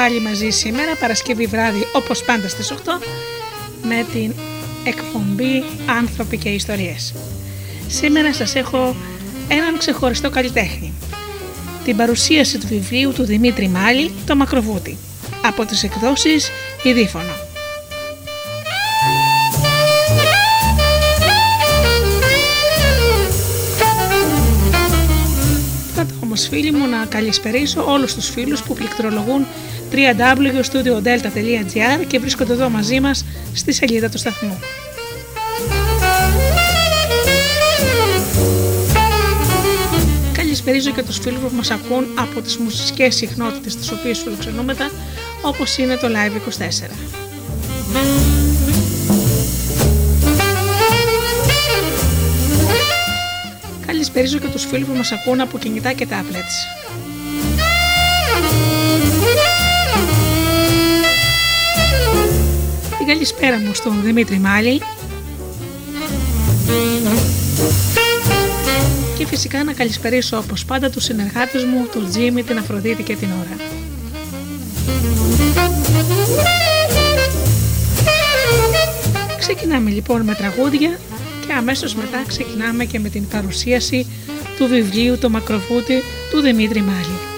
Πάλι μαζί σήμερα Παρασκευή βράδυ όπως πάντα στις 8 με την εκπομπή Άνθρωποι και Ιστορίες. Σήμερα σας έχω έναν ξεχωριστό καλλιτέχνη. Την παρουσίαση του βιβλίου του Δημήτρη Μάλη, το Μακροβούτι, από τις εκδόσεις Ιδίφωνο. όμως φίλοι μου να καλησπερίσω όλους τους φίλους που πληκτρολογούν www.studiodelta.gr και βρίσκονται εδώ μαζί μας στη σελίδα του σταθμού. Καλησπερίζω και τους φίλους που μας ακούν από τις μουσικές συχνότητες τις οποίες φιλοξενούμετα όπως είναι το Live24. καλησπέριζω και τους φίλους που μας ακούν από κινητά και tablets. Καλησπέρα μου στον Δημήτρη Μάλη και φυσικά να καλησπερίσω όπως πάντα τους συνεργάτες μου, τον Τζίμι, την Αφροδίτη και την Ωρα. Ξεκινάμε λοιπόν με τραγούδια και αμέσως μετά ξεκινάμε και με την παρουσίαση του βιβλίου «Το Μακροβούτι» του Δημήτρη Μάλη.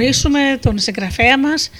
Γνωρίσουμε τον συγγραφέα μας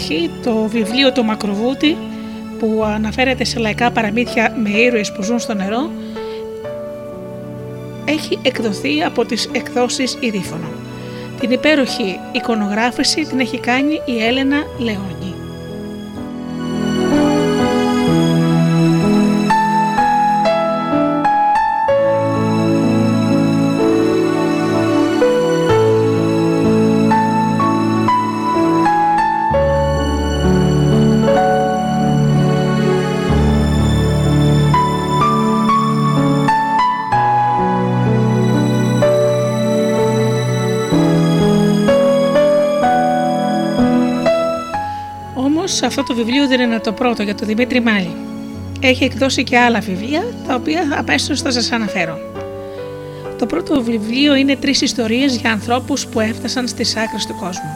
αρχή, το βιβλίο «Το Μακροβούτι» που αναφέρεται σε λαϊκά παραμύθια με ήρωες που ζουν στο νερό έχει εκδοθεί από τις εκδόσεις Ιδίφωνο. Την υπέροχη εικονογράφηση την έχει κάνει η Έλενα Λεόνι. αυτό το βιβλίο δεν είναι το πρώτο για τον Δημήτρη Μάλη. Έχει εκδώσει και άλλα βιβλία, τα οποία αμέσως θα σας αναφέρω. Το πρώτο βιβλίο είναι τρεις ιστορίες για ανθρώπους που έφτασαν στις άκρες του κόσμου.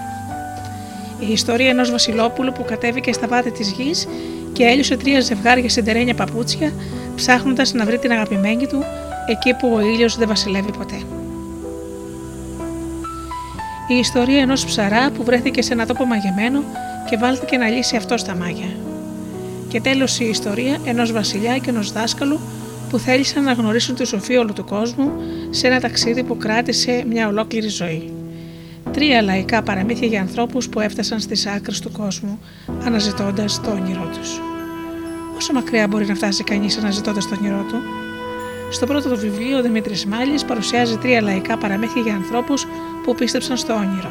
Η ιστορία ενός βασιλόπουλου που κατέβηκε στα βάθη της γης και έλειωσε τρία ζευγάρια σιντερένια παπούτσια ψάχνοντας να βρει την αγαπημένη του εκεί που ο ήλιος δεν βασιλεύει ποτέ. Η ιστορία ενός ψαρά που βρέθηκε σε ένα τόπο μαγεμένο και βάλθηκε να λύσει αυτό στα μάγια. Και τέλος η ιστορία ενός βασιλιά και ενός δάσκαλου που θέλησαν να γνωρίσουν τη σοφία όλου του κόσμου σε ένα ταξίδι που κράτησε μια ολόκληρη ζωή. Τρία λαϊκά παραμύθια για ανθρώπους που έφτασαν στις άκρες του κόσμου, αναζητώντας το όνειρό τους. Όσο μακριά μπορεί να φτάσει κανείς αναζητώντας το όνειρό του; Στο πρώτο του βιβλίο, ο Δημήτρης Μάλης παρουσιάζει τρία λαϊκά παραμύθια για ανθρώπους που πίστεψαν στο όνειρο.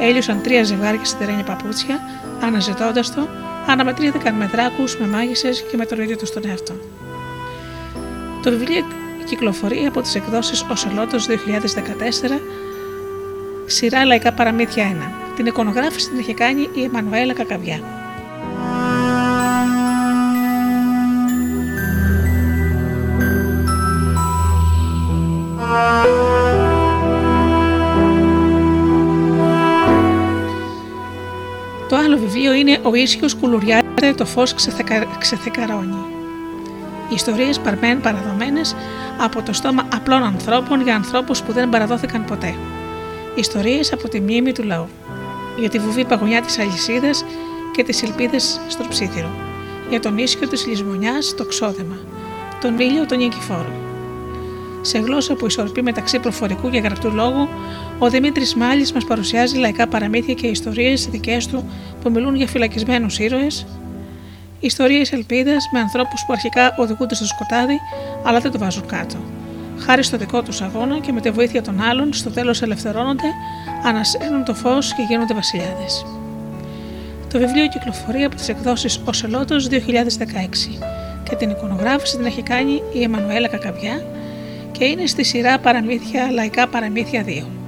Έλειωσαν τρία ζευγάρια σιδερένια παπούτσια Αναζητώντας το, αναμετρήθηκαν με δράκους, με μάγισσες και με τον ίδιο τους τον εαυτό. Το βιβλίο κυκλοφορεί από τις εκδόσεις Ο Σελότο 2014, σειρά λαϊκά παραμύθια 1. Την εικονογράφηση την είχε κάνει η Εμμανουέλα Κακαβιά. Βιβλίο είναι Ο ίσιος κουλουριάζεται, το φως ξεθεκα... ξεθεκαρώνει. Ιστορίες παρμέν παραδομένες από το στόμα απλών ανθρώπων για ανθρώπους που δεν παραδόθηκαν ποτέ. Ιστορίες από τη μνήμη του λαού. Για τη βουβή παγωνιά της αλυσίδας και τις ελπίδες στο ψήθυρο. Για τον ίσιο της λησμονιάς, το ξόδεμα. Τον ήλιο, τον νικηφόρο. Σε γλώσσα που ισορροπεί μεταξύ προφορικού και γραπτού λόγου, ο Δημήτρης Μάλης μας παρουσιάζει λαϊκά παραμύθια και ιστορίες δικές του που μιλούν για φυλακισμένους ήρωες, ιστορίες ελπίδας με ανθρώπους που αρχικά οδηγούνται στο σκοτάδι, αλλά δεν το βάζουν κάτω. Χάρη στο δικό τους αγώνα και με τη βοήθεια των άλλων, στο τέλος ελευθερώνονται, ανασένουν το φως και γίνονται βασιλιάδες. Το βιβλίο κυκλοφορεί από τις εκδόσεις Οσελότος 2016 και την εικονογράφηση την έχει κάνει η Εμμανουέλα Κακαβιά και είναι στη σειρά παραμύθια Λαϊκά Παραμύθια 2.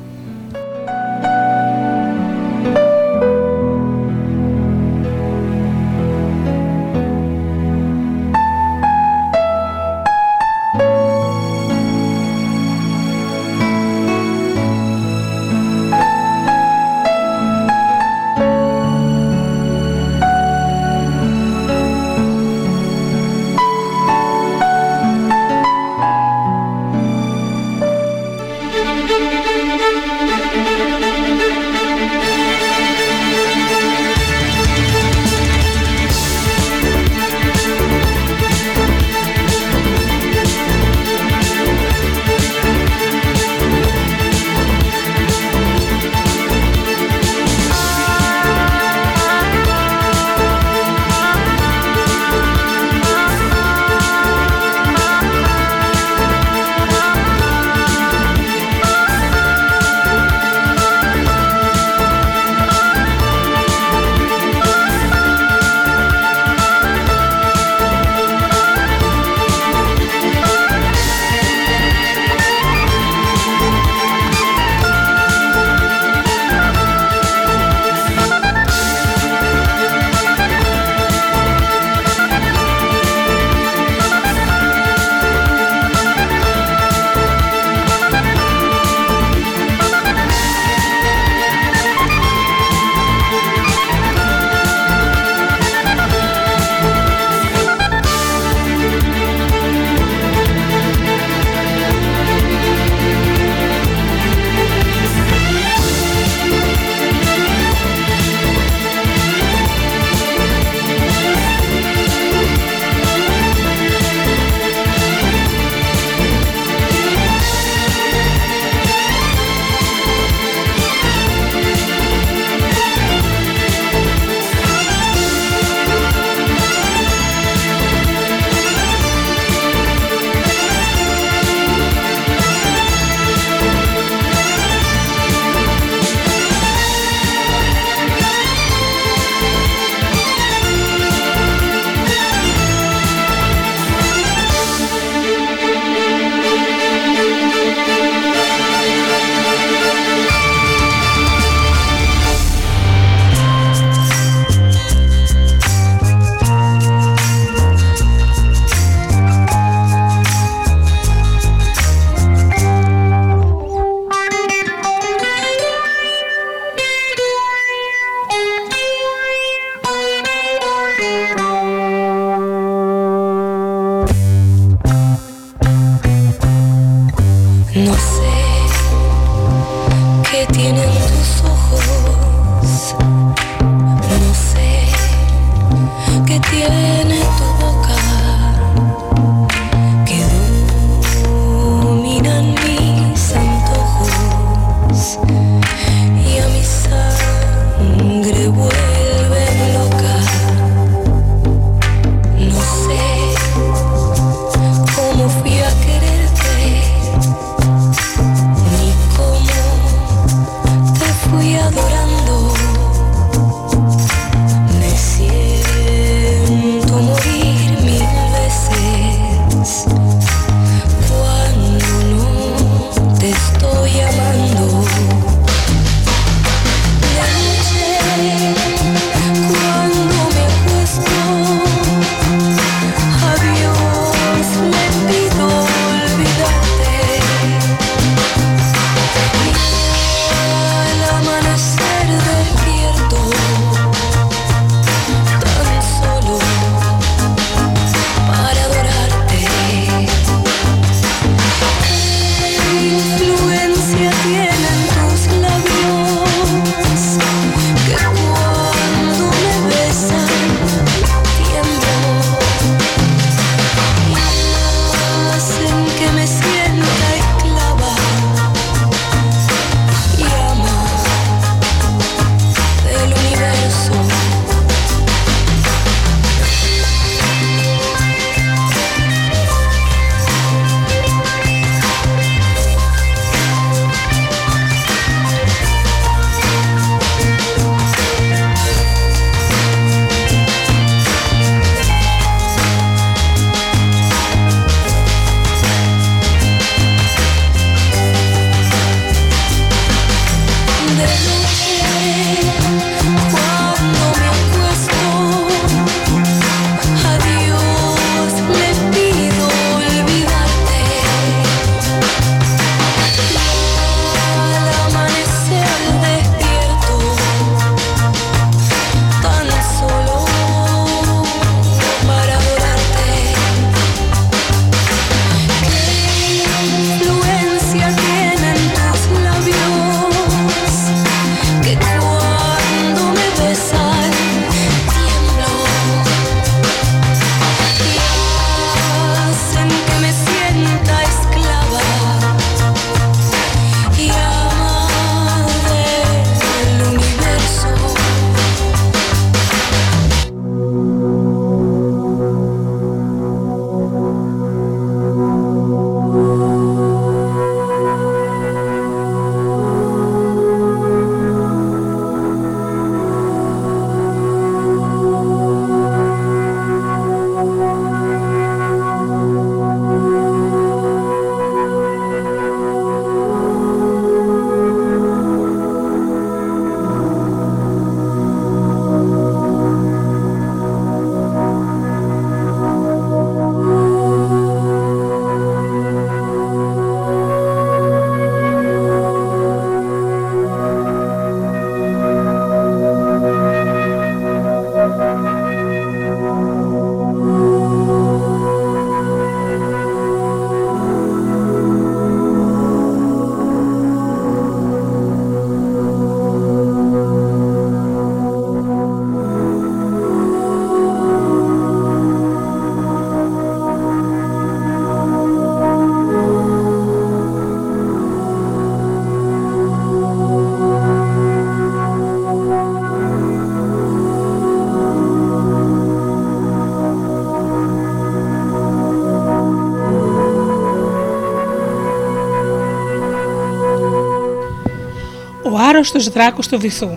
Στους δράκους του βυθού.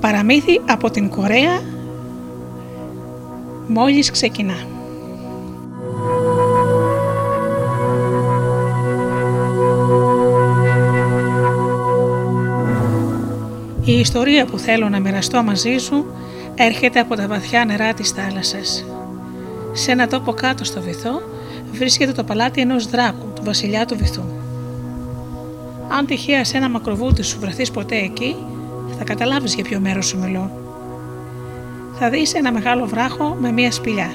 Παραμύθι από την Κορέα μόλις ξεκινά. Η ιστορία που θέλω να μοιραστώ μαζί σου έρχεται από τα βαθιά νερά της θάλασσας. Σε ένα τόπο κάτω στο βυθό βρίσκεται το παλάτι ενός δράκου, του βασιλιά του βυθού. Αν τυχαία σε ένα μακροβούτι σου βρεθείς ποτέ εκεί, θα καταλάβεις για ποιο μέρος σου μιλώ. Θα δεις ένα μεγάλο βράχο με μία σπηλιά.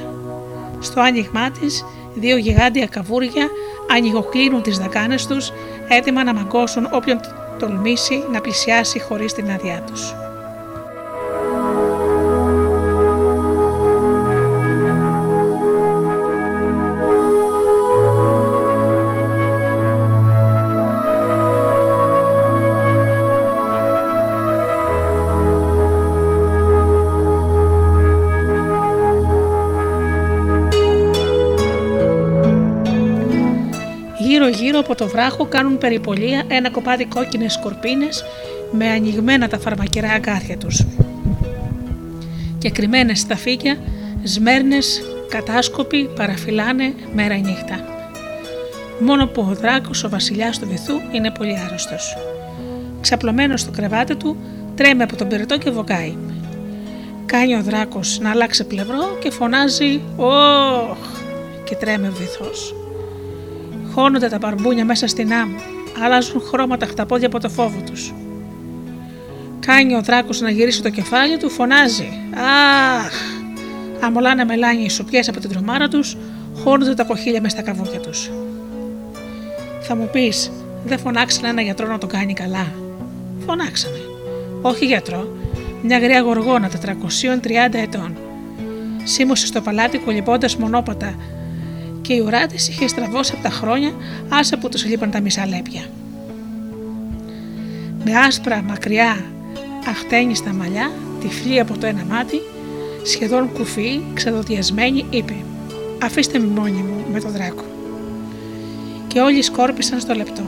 Στο άνοιγμά της Δύο γιγάντια καβούρια ανοιγοκλίνουν τις δακάνες τους, έτοιμα να μαγκώσουν όποιον τολμήσει να πλησιάσει χωρίς την άδειά τους. Από το βράχο κάνουν περιπολία ένα κοπάδι κόκκινες σκορπίνες με ανοιγμένα τα φαρμακερά αγκάθια τους. Και κρυμμένες στα φύκια, σμέρνες, κατάσκοποι παραφυλάνε μέρα νύχτα. Μόνο που ο δράκος, ο βασιλιάς του βυθού, είναι πολύ άρρωστος. Ξαπλωμένος στο κρεβάτι του, τρέμει από τον πυρετό και βοκάει. Κάνει ο δράκος να αλλάξει πλευρό και φωνάζει «Ωχ» και τρέμει ο βυθός. Χώνονται τα παρμπούνια μέσα στην άμμο, αλλάζουν χρώματα χταπόδια από το φόβο τους. Κάνει ο δράκος να γυρίσει το κεφάλι του, φωνάζει «Αχ!» Αμολάνε μελάνια οι σοπιές από την τρομάρα τους, χώνονται τα κοχύλια μες στα καβούκια τους. Θα μου πεις, δεν φωνάξανε ένα γιατρό να το κάνει καλά; Φωνάξανε. Όχι γιατρό, μια γριά γοργόνα 430 ετών. Σίμωσε στο παλάτι κολυμπώντας μονόπατα και η ουρά τη είχε στραβώσει από τα χρόνια άσα που τους λείπαν τα μισά λέπια. Με άσπρα, μακριά, αχτένιστα μαλλιά, τυφλή από το ένα μάτι, σχεδόν κουφή, ξεδοδιασμένη, είπε «Αφήστε με μόνη μου με τον δράκο». Και όλοι σκόρπισαν στο λεπτό.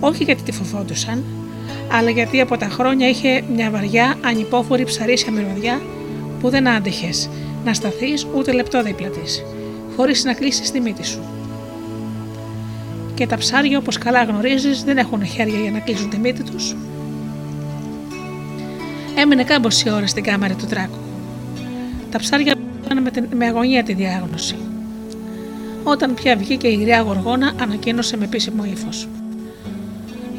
Όχι γιατί τη φοβόντουσαν, αλλά γιατί από τα χρόνια είχε μια βαριά, ανυπόφορη ψαρίσια μυρωδιά που δεν άντεχες να σταθείς ούτε λεπτό δίπλα της χωρίς να κλείσεις τη μύτη σου. Και τα ψάρια όπως καλά γνωρίζεις δεν έχουν χέρια για να κλείσουν τη μύτη τους. Έμεινε κάμποση ώρα στην κάμερα του τράκου. Τα ψάρια πάνε με, την, με αγωνία τη διάγνωση. Όταν πια βγήκε η γριά γοργόνα, ανακοίνωσε με επίσημο ύφος.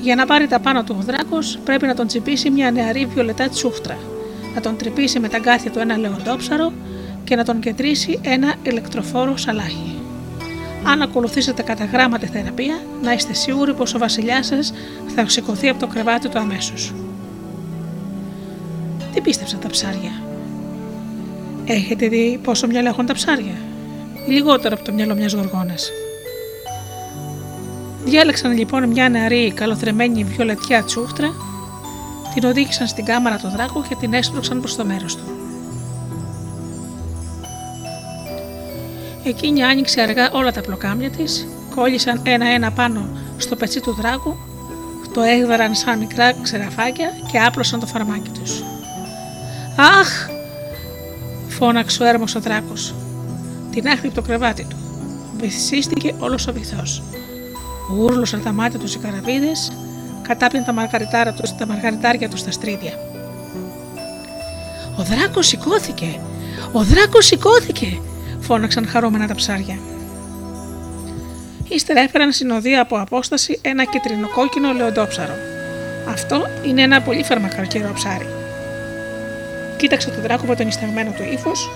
Για να πάρει τα πάνω του ο δράκος, πρέπει να τον τσιπήσει μια νεαρή βιολετά τσούχτρα, να τον τρυπήσει με τα γκάθια του ένα λεοντόψαρο και να τον κεντρήσει ένα ηλεκτροφόρο σαλάχι. Αν ακολουθήσετε κατά γράμμα τη θεραπεία, να είστε σίγουροι πως ο βασιλιάς σας θα σηκωθεί από το κρεβάτι του αμέσως. Τι πίστεψαν τα ψάρια; Έχετε δει πόσο μυαλό έχουν τα ψάρια; Λιγότερο από το μυαλό μιας γοργόνας. Διάλεξαν λοιπόν μια νεαρή καλοθρεμένη βιολετιά τσούχτρα, την οδήγησαν στην κάμαρα του δράκου και την έσπρωξαν προς το μέρος του. Εκείνη άνοιξε αργά όλα τα πλοκάμια της, κόλλησαν ένα-ένα πάνω στο πετσί του δράκου, το έγδαραν σαν μικρά ξεραφάκια και άπλωσαν το φαρμάκι τους. Αχ! φώναξε ο έρμος ο δράκος. Την άχτη από το κρεβάτι του. Βυθίστηκε όλος ο βυθός. Ούρλωσαν τα μάτια τους οι καραβίδες, κατάπιαν τα, μαργαριτάρια τους, τα μαργαριτάρια τους στα στρίδια. Ο δράκος σηκώθηκε! Ο δράκος σηκώθηκε! Φώναξαν χαρούμενα τα ψάρια. Ύστερα έφεραν συνοδεία από απόσταση ένα κίτρινο-κόκκινο λεοντόψαρο. Αυτό είναι ένα πολύ φαρμακαρκερό ψάρι. Κοίταξε τον δράκο με τον ισταγμένο του ύφος,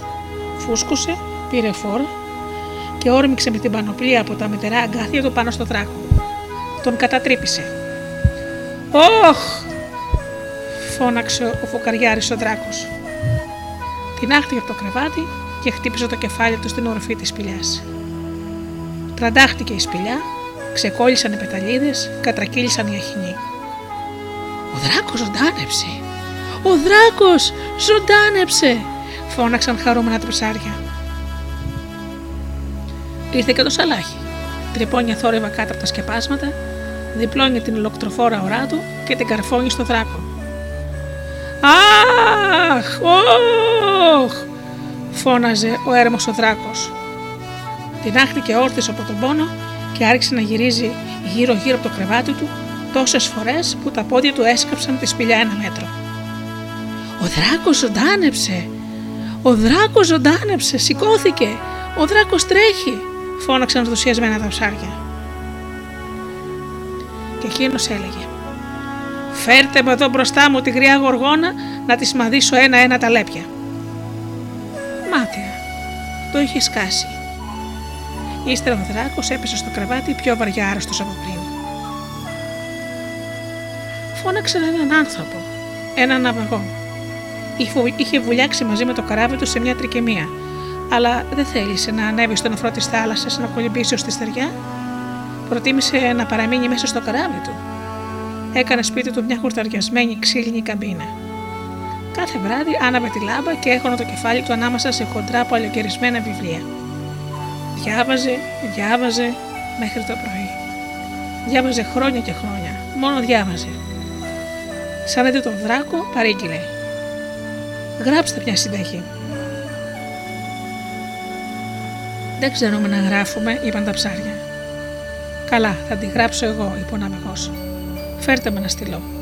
φούσκωσε, πήρε φόρ και όρμηξε με την πανοπλία από τα μητερά αγκάθια του πάνω στο δράκο. Τον κατατρύπησε. «Όχ!» φώναξε ο φωκαριάρης ο δράκος. Την άχτηκε από το κρεβάτι και χτύπησε το κεφάλι του στην οροφή της σπηλιάς. Τραντάχτηκε η σπηλιά, ξεκόλλησαν οι πεταλίδες, κατρακύλησαν οι αχινοί. «Ο δράκος ζωντάνεψε! Ο δράκος ζωντάνεψε!» φώναξαν χαρούμενα τα ψάρια. Ήρθε και το σαλάχι. Τρυπώνια θόρυβα κάτω από τα σκεπάσματα, διπλώνει την ηλοκτροφόρα ωρά του και την καρφώνει στο δράκο. «Αχ! Όχ! Φώναζε ο έρμος ο δράκος. Την άχτηκε όρθιος από τον πόνο και άρχισε να γυρίζει γύρω γύρω από το κρεβάτι του τόσες φορές που τα πόδια του έσκαψαν τη σπηλιά ένα μέτρο. «Ο δράκος ζωντάνεψε! Ο δράκος ζωντάνεψε! Σηκώθηκε! Ο δράκος τρέχει!» φώναξαν ενθουσιασμένα τα ψάρια. Και εκείνος έλεγε «Φέρτε με εδώ μπροστά μου τη γριά γοργόνα να τη μαδίσω ένα-ένα τα λέπια» μάτια. Το είχε σκάσει. Ύστερα ο δράκο έπεσε στο κρεβάτι πιο βαριά άρρωστος από πριν. Φώναξε έναν άνθρωπο, έναν ναυαγό. Είχε βουλιάξει μαζί με το καράβι του σε μια τρικεμία, αλλά δεν θέλησε να ανέβει στον αφρό της θάλασσας να κολυμπήσει ως τη στεριά. Προτίμησε να παραμείνει μέσα στο καράβι του. Έκανε σπίτι του μια χουρταριασμένη ξύλινη καμπίνα. Κάθε βράδυ άναβε τη λάμπα και έχωνε το κεφάλι του ανάμεσα σε χοντρά παλαιοκαιρισμένα βιβλία. Διάβαζε, διάβαζε μέχρι το πρωί. Διάβαζε χρόνια και χρόνια. Μόνο διάβαζε. Σαν είδε τον δράκο, παρήγγειλε. Γράψτε μια συνταγή. Δεν ξέρουμε να γράφουμε, είπαν τα ψάρια. Καλά, θα τη γράψω εγώ, είπε ο ναυαγό. Φέρτε με ένα στυλό.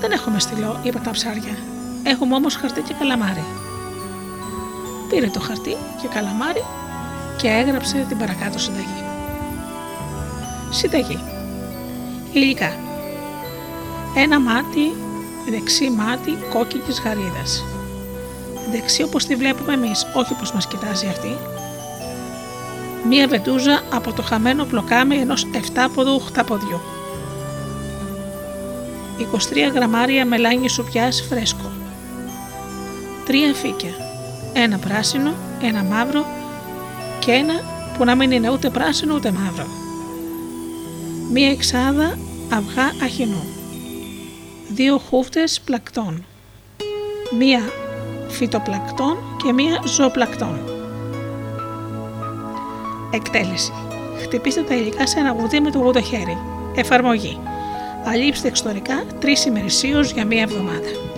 Δεν έχουμε στυλό, είπαν τα ψάρια. Έχουμε όμως χαρτί και καλαμάρι. Πήρε το χαρτί και καλαμάρι και έγραψε την παρακάτω συνταγή. Συνταγή. Υλικά. Ένα μάτι, δεξί μάτι κόκκινης γαρίδας. Δεξί όπως τη βλέπουμε εμείς, όχι όπως μας κοιτάζει αυτή. Μία βετούζα από το χαμένο πλοκάμι ενός εφτάποδου χταποδιού. 23 γραμμάρια μελάνι σουπιάς φρέσκο. Τρία φύκια. Ένα πράσινο, ένα μαύρο και ένα που να μην είναι ούτε πράσινο ούτε μαύρο. Μία εξάδα αυγά αχινού. Δύο χούφτες πλακτών. Μία φυτοπλακτών και μία ζωοπλακτών. Εκτέλεση. Χτυπήστε τα υλικά σε ένα γουδί με το γούτο χέρι. Εφαρμογή. Αλείψτε εξωτερικά τρεις ημερησίως για μία εβδομάδα.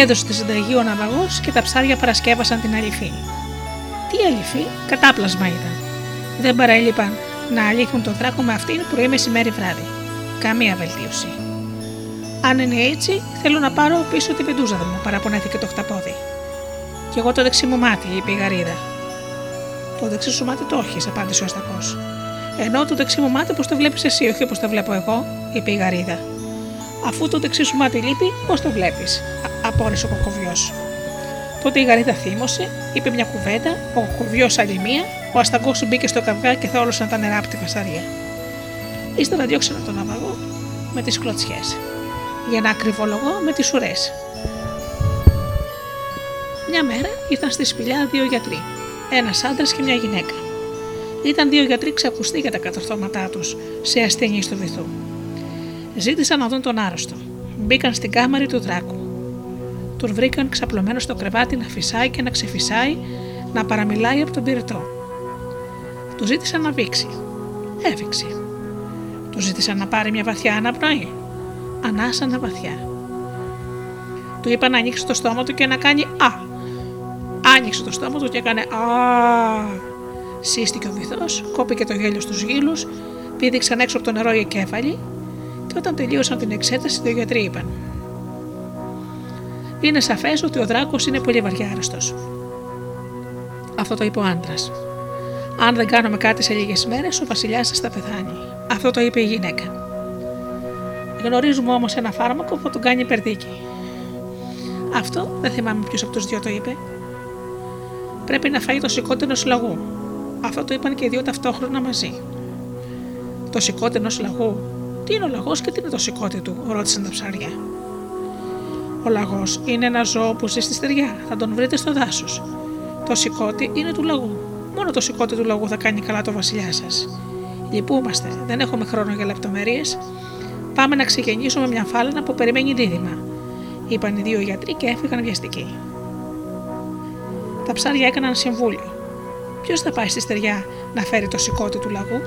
Έδωσε τη συνταγή ο ναυαγός και τα ψάρια παρασκεύασαν την αληφή. Τι αληφή, κατάπλασμα ήταν. Δεν παρέλειπαν να αλήφουν τον δράκο με αυτήν πρωί, μεσημέρι, βράδυ. Καμία βελτίωση. Αν είναι έτσι, θέλω να πάρω πίσω την πεντούζα μου, παραπονέθηκε το χταπόδι. Κι εγώ το δεξί μου μάτι, είπε η γαρίδα. Το δεξί σου μάτι το έχεις, απάντησε ο αστακός. Ενώ το δεξί μου μάτι πώς το βλέπεις εσύ, όχι όπως το βλέπω εγώ, είπε η γαρίδα. Αφού το δεξί σου μάτι λείπει, πώς το βλέπεις, απόρρισε ο κοκοβιό. Τότε η γαρίδα θύμωσε, είπε μια κουβέντα, ο κοκοβιό άλλη μία, ο ασταγκός σου μπήκε στο καυγά και θόλωσαν τα νερά από τη φασαρία. Ύστερα διώξανε τον ναυαγό με τις κλωτσιές. Για να ακριβολογώ με τις ουρές. Μια μέρα ήρθαν στη σπηλιά δύο γιατροί, ένας άντρας και μια γυναίκα. Ήταν δύο γιατροί ξακουστοί για τα κατορθώματά τους σε ασθένειε του βυθού. Ζήτησαν να δουν τον άρρωστο. Μπήκαν στην κάμαρη του δράκου. Τον βρήκαν ξαπλωμένο στο κρεβάτι να φυσάει και να ξεφυσάει, να παραμιλάει από τον πυρετό. Του ζήτησαν να βήξει. Έβηξε. Του ζήτησαν να πάρει μια βαθιά αναπνοή. Ανάσανα βαθιά. Του είπαν να ανοίξει το στόμα του και να κάνει Α. Άνοιξε το στόμα του και έκανε Α. Σύστηκε ο βυθός, κόπηκε το γέλιο στους γύλους, πήδηξαν έξω από το νερό οι εγκέφαλοι και όταν τελείωσαν την εξέταση, οι γιατροί είπαν: Είναι σαφές ότι ο δράκος είναι πολύ βαριά άρρωστο. Αυτό το είπε ο άντρας. Αν δεν κάνουμε κάτι σε λίγες μέρες, ο βασιλιάς σας θα πεθάνει. Αυτό το είπε η γυναίκα. Γνωρίζουμε όμως ένα φάρμακο που τον κάνει περδίκι. Αυτό δεν θυμάμαι ποιος από τους δύο το είπε. Πρέπει να φάει το σηκώτενος λαγού. Αυτό το είπαν και οι δύο ταυτόχρονα μαζί. Το σηκώτενος λαγού. Τι είναι ο λαγός και τι είναι το σηκώτη του, ρώτησαν τα ψάρια. Ο λαγό είναι ένα ζώο που ζει στη στεριά. Θα τον βρείτε στο δάσος. Το σηκώτη είναι του λαγού. Μόνο το σηκώτη του λαγού θα κάνει καλά το βασιλιά σας. Λυπούμαστε, δεν έχουμε χρόνο για λεπτομέρειες. Πάμε να ξεκινήσουμε μια φάλαινα που περιμένει δίδυμα. Είπαν οι δύο γιατροί και έφυγαν βιαστικοί. Τα ψάρια έκαναν συμβούλιο. Ποιος θα πάει στη στεριά να φέρει το σηκώτη του λαγού,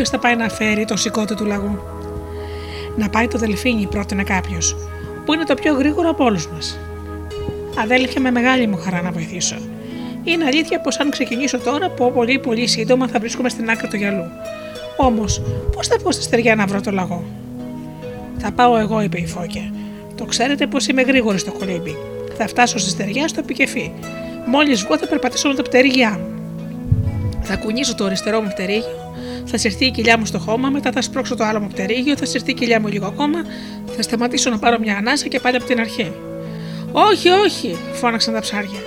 λοιπόν ποιο θα πάει να φέρει το σηκώτη του λαγού. Να πάει το δελφίνι, πρότεινε κάποιος, που είναι το πιο γρήγορο από όλους μας. Αδέλφια, με μεγάλη μου χαρά να βοηθήσω. Είναι αλήθεια πως αν ξεκινήσω τώρα, πω πολύ πολύ σύντομα θα βρίσκομαι στην άκρη του γυαλού. Όμως, πώς θα πω στη στεριά να βρω το λαγό; Θα πάω εγώ, είπε η Φώκια. Το ξέρετε πως είμαι γρήγορη στο κολύμπι. Θα φτάσω στη στεριά στο επικεφί. Μόλις βγω θα περπατήσω με τα πτερίγια μου. Θα κουνήσω το αριστερό μου πτερίγιο, θα συρθεί η κοιλιά μου στο χώμα, μετά θα σπρώξω το άλλο μου πτερίγιο, θα συρθεί η κοιλιά μου λίγο ακόμα, θα σταματήσω να πάρω μια ανάσα και πάλι από την αρχή. Όχι, όχι, φώναξαν τα ψάρια.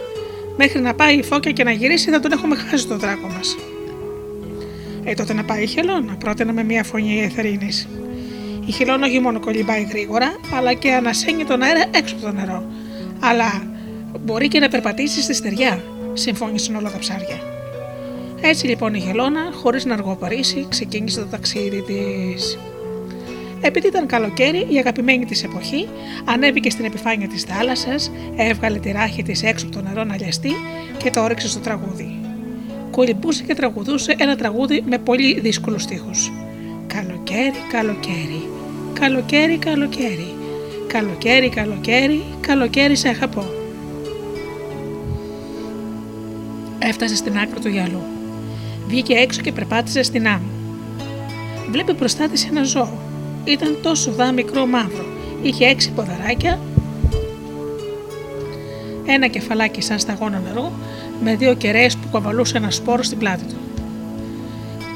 Μέχρι να πάει η φώκια και να γυρίσει θα τον έχουμε χάσει τον δράκο μας. Ε, τότε να πάει η χελώνα, πρότεινα με μια φωνή η Εθερίνης. Η χελώνα όχι μόνο κολυμπάει γρήγορα, αλλά και ανασένει τον αέρα έξω από το νερό. Αλλά μπορεί και να περπατήσει στη στεριά, συμφώνησαν όλα τα ψάρια. Έτσι λοιπόν η Χελώνα, χωρίς να αργοπαρήσει, ξεκίνησε το ταξίδι της. Επειδή ήταν καλοκαίρι, η αγαπημένη της εποχή ανέβηκε στην επιφάνεια της θάλασσας, έβγαλε τη ράχη της έξω από το νερό να λιαστεί και το όριξε στο τραγούδι. Κολυμπούσε και τραγουδούσε ένα τραγούδι με πολύ δύσκολους στίχους. Καλοκαίρι, καλοκαίρι, καλοκαίρι, καλοκαίρι, καλοκαίρι, καλοκαίρι, καλοκαίρι σε αγαπώ. Έφτασε στην άκρη του γυαλού. Βγήκε έξω και περπάτησε στην άμμο. Βλέπει μπροστά της ένα ζώο. Ήταν τόσο δά μικρό μαύρο. Είχε έξι ποδαράκια, ένα κεφαλάκι σαν σταγόνα νερό, με δύο κεραίες που καβαλούσε ένα σπόρο στην πλάτη του.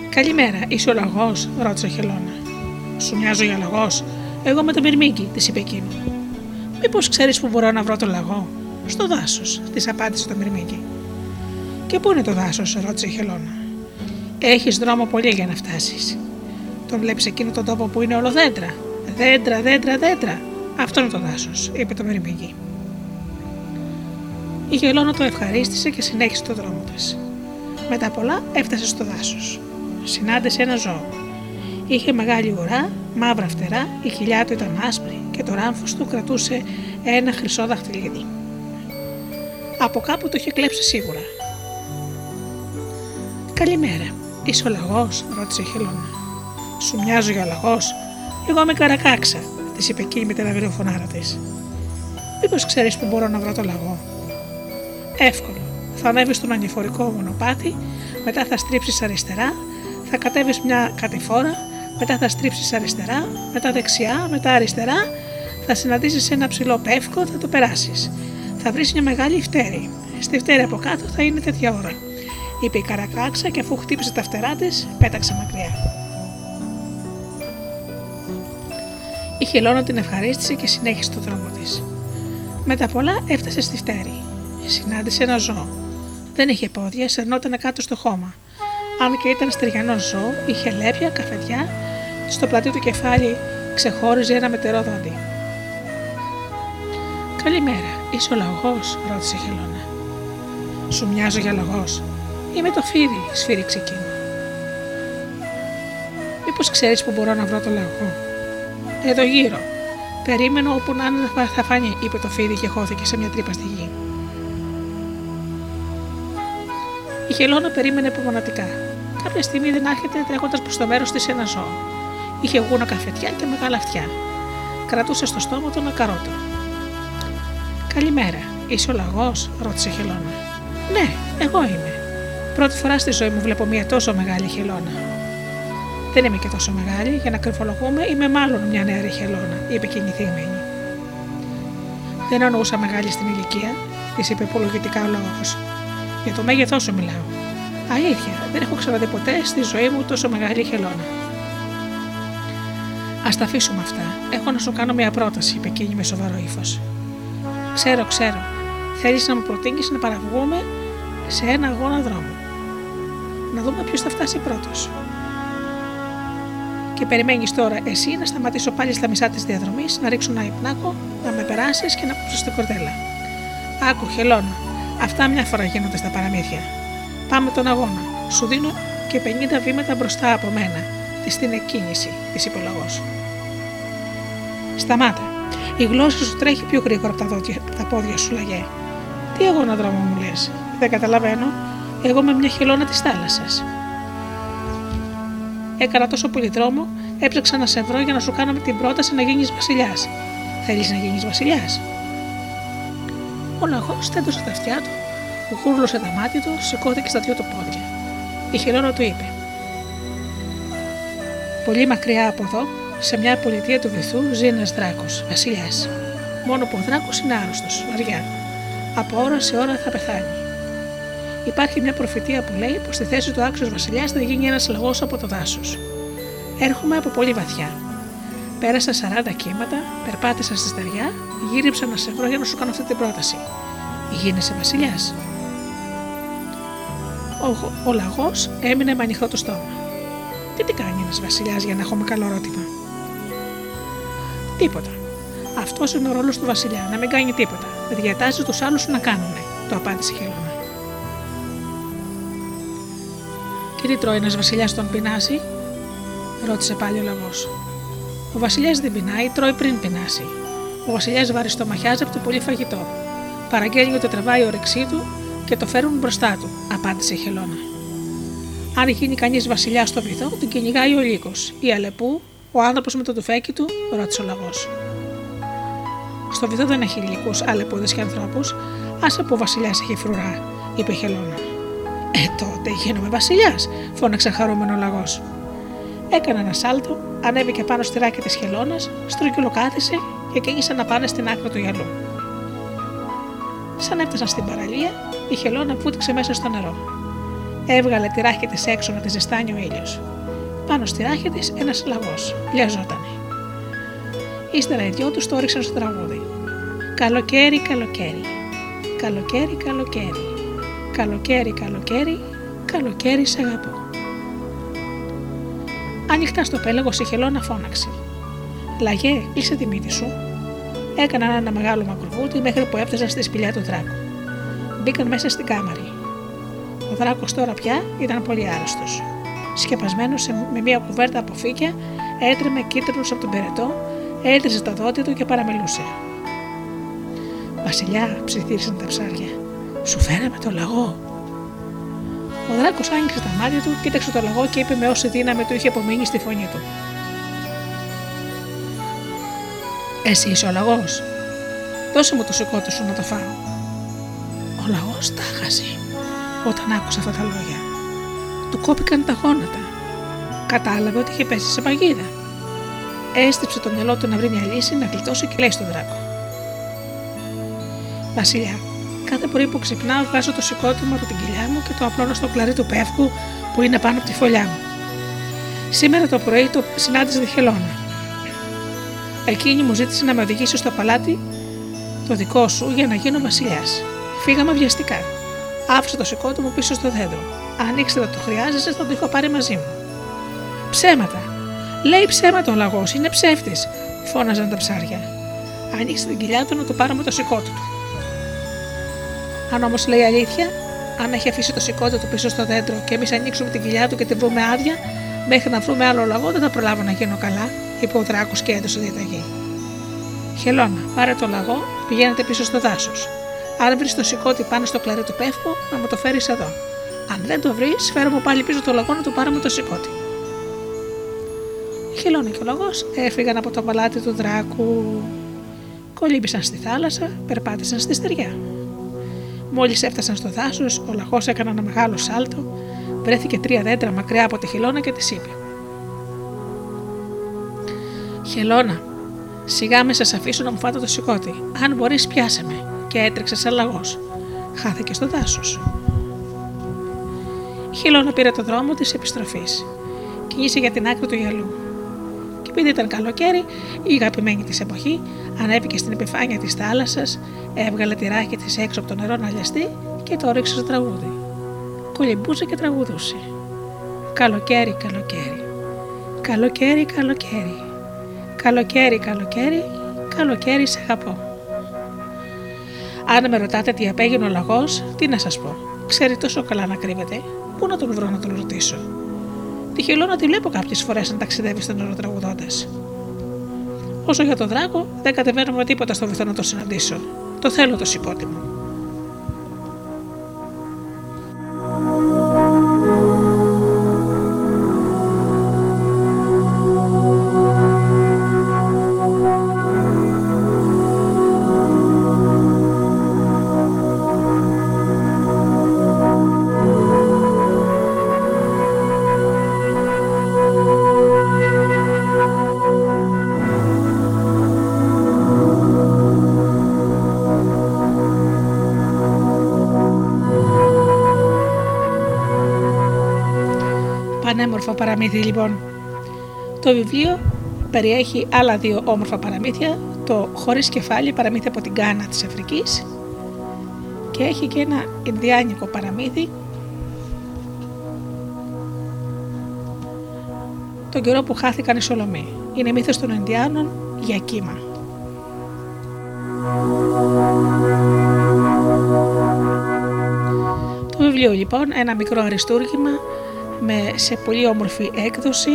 Καλημέρα, είσαι ο λαγός, ρώτησε ο Χελώνα. Σου μοιάζω για λαγός, εγώ με το μυρμήγκι, της είπε εκείνο. Μήπως ξέρεις που μπορώ να βρω το λαγό, Στο δάσος, της απάντησε το μυρμήγκι. Και πού είναι το δάσος, ρώτησε η Χελώνα. Έχεις δρόμο πολύ για να φτάσεις. Τον βλέπεις εκείνο τον τόπο που είναι όλο δέντρα. Δέντρα, δέντρα, δέντρα. Αυτό είναι το δάσος, είπε το μυρμήγκι. Η Γελώνα το ευχαρίστησε και συνέχισε το δρόμο της. Μετά πολλά έφτασε στο δάσος. Συνάντησε ένα ζώο. Είχε μεγάλη ουρά, μαύρα φτερά, η χιλιά του ήταν άσπρη και το ράμφος του κρατούσε ένα χρυσό δαχτυλίδι. Από κάπου το είχε κλέψει σίγουρα. Καλημέρα. Είσαι ο λαγός, ρώτησε η Χελώνα. Σου μοιάζω για λαγός. Εγώ είμαι καρακάξα, της είπε εκείνη με την αβριοφωνάρα της. Μήπως ξέρεις που μπορώ να βρω το λαγό; Εύκολο. Θα ανέβεις στον ανηφορικό μονοπάτι, μετά θα στρίψεις αριστερά, θα κατέβεις μια κατηφόρα, μετά θα στρίψεις αριστερά, μετά δεξιά, μετά αριστερά, θα συναντήσεις ένα ψηλό πεύκο, θα το περάσεις. Θα βρεις μια μεγάλη φτέρη. Στη φτέρη από κάτω θα είναι τέτοια ώρα είπε η καρακάξα και αφού χτύπησε τα φτερά της, πέταξε μακριά. Η χελώνα την ευχαρίστησε και συνέχισε το δρόμο της. Μετά πολλά έφτασε στη φτέρη. Συνάντησε ένα ζώο. Δεν είχε πόδια, σερνόταν κάτω στο χώμα. Αν και ήταν στεριανό ζώο, είχε λέπια, καφεδιά, στο πλατή του κεφάλι ξεχώριζε ένα μετερό δόντι. Καλημέρα, είσαι ο λαγός, ρώτησε η Χελώνα. Σου μοιάζω για λαγός, Είμαι το φίδι, σφύριξε εκείνο. Μήπως ξέρεις που μπορώ να βρω το λαγό. Εδώ γύρω. Περίμενο όπου να είναι θα φανεί, είπε το φίδι και χώθηκε σε μια τρύπα στη γη. Η χελώνα περίμενε υπομονατικά. Κάποια στιγμή δεν άρχεται τρέχοντας προς το μέρος της ένα ζώο. Είχε γούνα καφετιά και μεγάλα αυτιά. Κρατούσε στο στόμα του ένα καρότο. Καλημέρα, είσαι ο λαγός, ρώτησε η χελώνα. Ναι, εγώ είμαι. Πρώτη φορά στη ζωή μου βλέπω μια τόσο μεγάλη χελώνα. Δεν είμαι και τόσο μεγάλη, για να κρυφολογούμε είμαι μάλλον μια νεαρή χελώνα, είπε εκείνη θυγμένη. Δεν εννοούσα μεγάλη στην ηλικία, της είπε υπολογιτικά ο λόγος. Για το μέγεθός σου μιλάω. Αλήθεια, δεν έχω ξαναδεί ποτέ στη ζωή μου τόσο μεγάλη χελώνα. Α τα αφήσουμε αυτά. Έχω να σου κάνω μια πρόταση, είπε εκείνη με σοβαρό ύφος. Ξέρω, ξέρω. Θέλεις να μου προτείνεις να παραβγούμε σε ένα αγώνα δρόμου να δούμε ποιος θα φτάσει πρώτος. Και περιμένεις τώρα εσύ να σταματήσω πάλι στα μισά της διαδρομής, να ρίξω ένα υπνάκο, να με περάσεις και να πούσω στην κορδέλα. Άκου, χελώνα. Αυτά μια φορά γίνονται στα παραμύθια. Πάμε τον αγώνα. Σου δίνω και 50 βήματα μπροστά από μένα. Της στην εκκίνηση, της είπε ο Σταμάτα. Η γλώσσα σου τρέχει πιο γρήγορα από τα, δόντια, τα πόδια σου, λαγέ. Τι αγώνα δρόμο μου λες; Δεν καταλαβαίνω εγώ με μια χελώνα της θάλασσας. Έκανα τόσο πολύ δρόμο, έψαξα να σε βρω για να σου κάνω την πρόταση να γίνεις βασιλιάς. Θέλεις να γίνεις βασιλιάς; Ο λαγός στέντωσε τα αυτιά του, γούρλωσε τα μάτια του, σηκώθηκε στα δυο του πόδια. Η χειρόνα του είπε: Πολύ μακριά από εδώ, σε μια πολιτεία του βυθού, ζει ένας δράκος, βασιλιάς. Μόνο που ο δράκος είναι άρρωστος, βαριά. Από ώρα σε ώρα θα πεθάνει. Υπάρχει μια προφητεία που λέει πως στη θέση του άξιος βασιλιάς θα γίνει ένας λαγό από το δάσος. Έρχομαι από πολύ βαθιά. Πέρασα 40 κύματα, περπάτησα στη στεριά, γύριψα να σε βρω για να σου κάνω αυτή την πρόταση. Γίνεσαι βασιλιάς. Ο, ο λαγός έμεινε με ανοιχτό το στόμα. Τι τι κάνει ένας βασιλιάς για να έχουμε καλό ρώτημα; Τίποτα. Αυτός είναι ο ρόλος του βασιλιά, να μην κάνει τίποτα. Διατάζει τους άλλους να κάνουν, το απάντησε η Χελώνα. Και τι τρώει ένας βασιλιάς τον πεινάσει, ρώτησε πάλι ο λαγό. Ο βασιλιάς δεν πεινάει, τρώει πριν πεινάσει. Ο βασιλιάς βαριστομαχιάζει από το πολύ φαγητό. Παραγγέλνει ότι τραβάει η όρεξή του και το φέρουν μπροστά του, απάντησε η Χελώνα. Αν γίνει κανείς βασιλιά στο βυθό, τον κυνηγάει ο λύκος. Η Αλεπού, ο άνθρωπος με το τουφέκι του, ρώτησε ο λαγό. Στο βυθό δεν έχει λύκους, αλεπούδες και ανθρώπους, άσε που ο βασιλιάς έχει φρουρά, είπε η Χελώνα. Ε, τότε γίνομαι βασιλιάς, φώναξε χαρούμενο λαγός. Έκανε ένα σάλτο, ανέβηκε πάνω στη ράκη της χελώνας, στρογγυλοκάθισε και κίνησε να πάνε στην άκρη του γυαλού. Σαν έφτασαν στην παραλία, η χελώνα βούτυξε μέσα στο νερό. Έβγαλε τη ράχη της έξω να τη ζεστάνει ο ήλιος. Πάνω στη ράχη της ένας λαγός. Λιαζότανε. Ύστερα οι δυο τους το έριξαν στο τραγούδι. Καλοκαίρι, καλοκαίρι. Καλοκαίρι, καλοκαίρι. Καλοκαίρι, καλοκαίρι. Καλοκαίρι, σε αγαπώ. Ανοιχτά στο πέλαγο η χελώνα φώναξε. Λαγέ, κλείσε τη μύτη σου. Έκαναν ένα μεγάλο μακροβούτι μέχρι που έφτασαν στη σπηλιά του δράκου. Μπήκαν μέσα στην κάμαρη. Ο δράκος τώρα πια ήταν πολύ άρρωστος. Σκεπασμένος με μια κουβέρτα από φύκια, έτρεμε κίτρινο από τον περετό, έτριζε τα δόντια του και παραμιλούσε. Βασιλιά, ψιθύρισαν τα ψάρια. Σου φέραμε το λαγό. Ο δράκος άνοιξε τα μάτια του, κοίταξε το λαγό και είπε με όση δύναμη του είχε απομείνει στη φωνή του. Εσύ είσαι ο λαγός. Δώσε μου το σηκώτη σου να το φάω. Ο λαγός τάχασε όταν άκουσε αυτά τα λόγια. Του κόπηκαν τα γόνατα. Κατάλαβε ότι είχε πέσει σε παγίδα. Έστυψε το μυαλό του να βρει μια λύση να γλιτώσει και λέει στον δράκο. Βασιλιά, κάθε πρωί που ξυπνάω βγάζω το σηκώτη μου από την κοιλιά μου και το απλώνω στο κλαρί του πεύκου που είναι πάνω από τη φωλιά μου. Σήμερα το πρωί το συνάντησε τη χελώνα. Εκείνη μου ζήτησε να με οδηγήσει στο παλάτι το δικό σου για να γίνω βασιλιάς. Φύγαμε βιαστικά. Άφησα το σηκώτη μου πίσω στο δέντρο. Αν ήξερα το χρειάζεσαι, θα το είχα πάρει μαζί μου. Ψέματα. Λέει ψέματα ο λαγός, είναι ψεύτης, φώναζαν τα ψάρια. Ανοίξε την κοιλιά του να το πάρουμε το σηκώτη του. Αν όμως λέει αλήθεια, αν έχει αφήσει το σηκώτη του πίσω στο δέντρο και εμείς ανοίξουμε την κοιλιά του και την βρούμε άδεια, μέχρι να βρούμε άλλο λαγό δεν θα προλάβω να γίνω καλά, είπε ο δράκος και έδωσε διαταγή. Χελώνα, πάρε το λαγό, πηγαίνετε πίσω στο δάσος. Αν βρεις το σηκώτη πάνω στο κλαρί του πεύκου, να μου το φέρεις εδώ. Αν δεν το βρεις, φέρω μου πάλι πίσω το λαγό να το πάρουμε το σηκώτη. Η Χελώνα και ο λαγός έφυγαν από το παλάτι του δράκου. Κολύμπησαν στη θάλασσα, περπάτησαν στη στεριά. Μόλις έφτασαν στο δάσο, ο λαγό έκανε ένα μεγάλο σάλτο, βρέθηκε τρία δέντρα μακριά από τη χελώνα και τη είπε: Χελώνα, σιγά με σας αφήσω να μου φάτε το σηκώτη. Αν μπορείς, πιάσε με. Και έτρεξε σαν λαγός. Χάθηκε στο δάσο. Η χελώνα πήρε το δρόμο της επιστροφής. Κινήσε για την άκρη του γυαλού. Και επειδή ήταν καλοκαίρι, η αγαπημένη της εποχή ανέβηκε στην επιφάνεια της θάλασσας, έβγαλε τη ράχη της έξω από το νερό να λιαστεί και το ρίξε στο τραγούδι. Κολυμπούσε και τραγουδούσε. Καλοκαίρι, καλοκαίρι. Καλοκαίρι, καλοκαίρι. Καλοκαίρι, καλοκαίρι, καλοκαίρι σε αγαπώ. Αν με ρωτάτε τι απέγινε ο λαγός, τι να σας πω. Ξέρει τόσο καλά να κρύβεται. Πού να τον βρω να τον ρωτήσω; Τη χελώνα τη βλέπω κάποιες φορές να ταξιδεύει στο νερό τραγουδώντα. Όσο για τον δράκο, δεν κατεβαίνω με τίποτα στο βυθό να το συναντήσω. Το θέλω το σηκώτη μου. Παραμύθι λοιπόν. Το βιβλίο περιέχει άλλα δύο όμορφα παραμύθια, το «Χωρίς κεφάλι» παραμύθι από την Κάνα της Αφρικής και έχει και ένα Ινδιάνικο παραμύθι τον καιρό που χάθηκαν οι Σολομοί. Είναι μύθος των Ινδιάνων για κύμα. Το βιβλίο λοιπόν, ένα μικρό αριστούργημα με σε πολύ όμορφη έκδοση,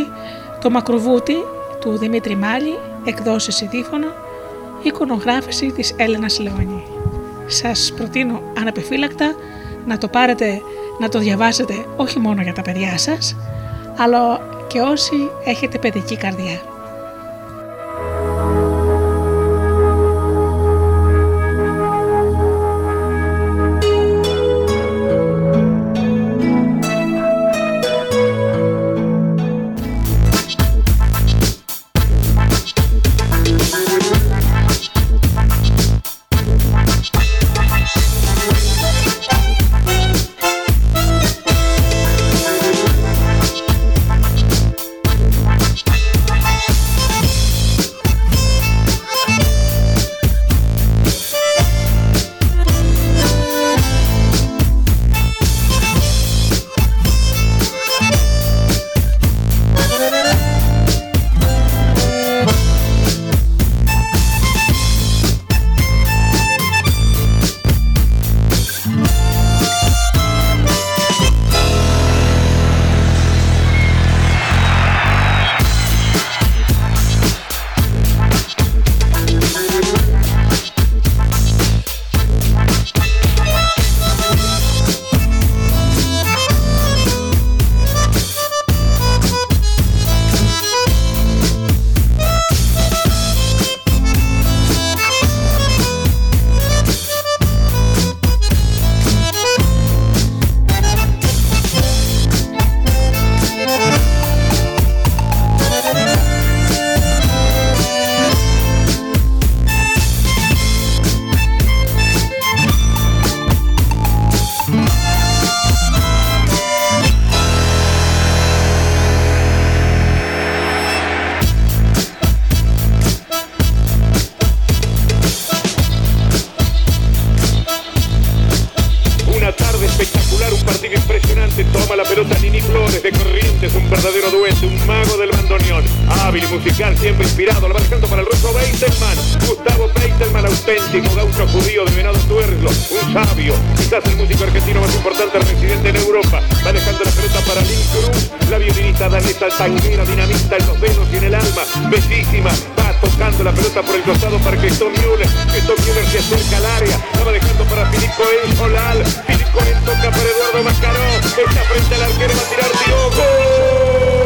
το Μακροβούτι του Δημήτρη Μάλη, εκδόσεις Ιδίφωνο, εικονογράφηση της Έλενας Λεωνή. Σας προτείνω αναπεφύλακτα να το πάρετε, να το διαβάσετε όχι μόνο για τα παιδιά σας, αλλά και όσοι έχετε παιδική καρδιά. tabernista, tanguera, dinamita en los dedos y en el alma, bellísima, va tocando la pelota por el costado para que Cristóbal Müller, Cristóbal Müller se acerca al área, la va dejando para Filipo Olal, Filipo toca para Eduardo Mascaró, está frente al arquero, va a tirar tiro.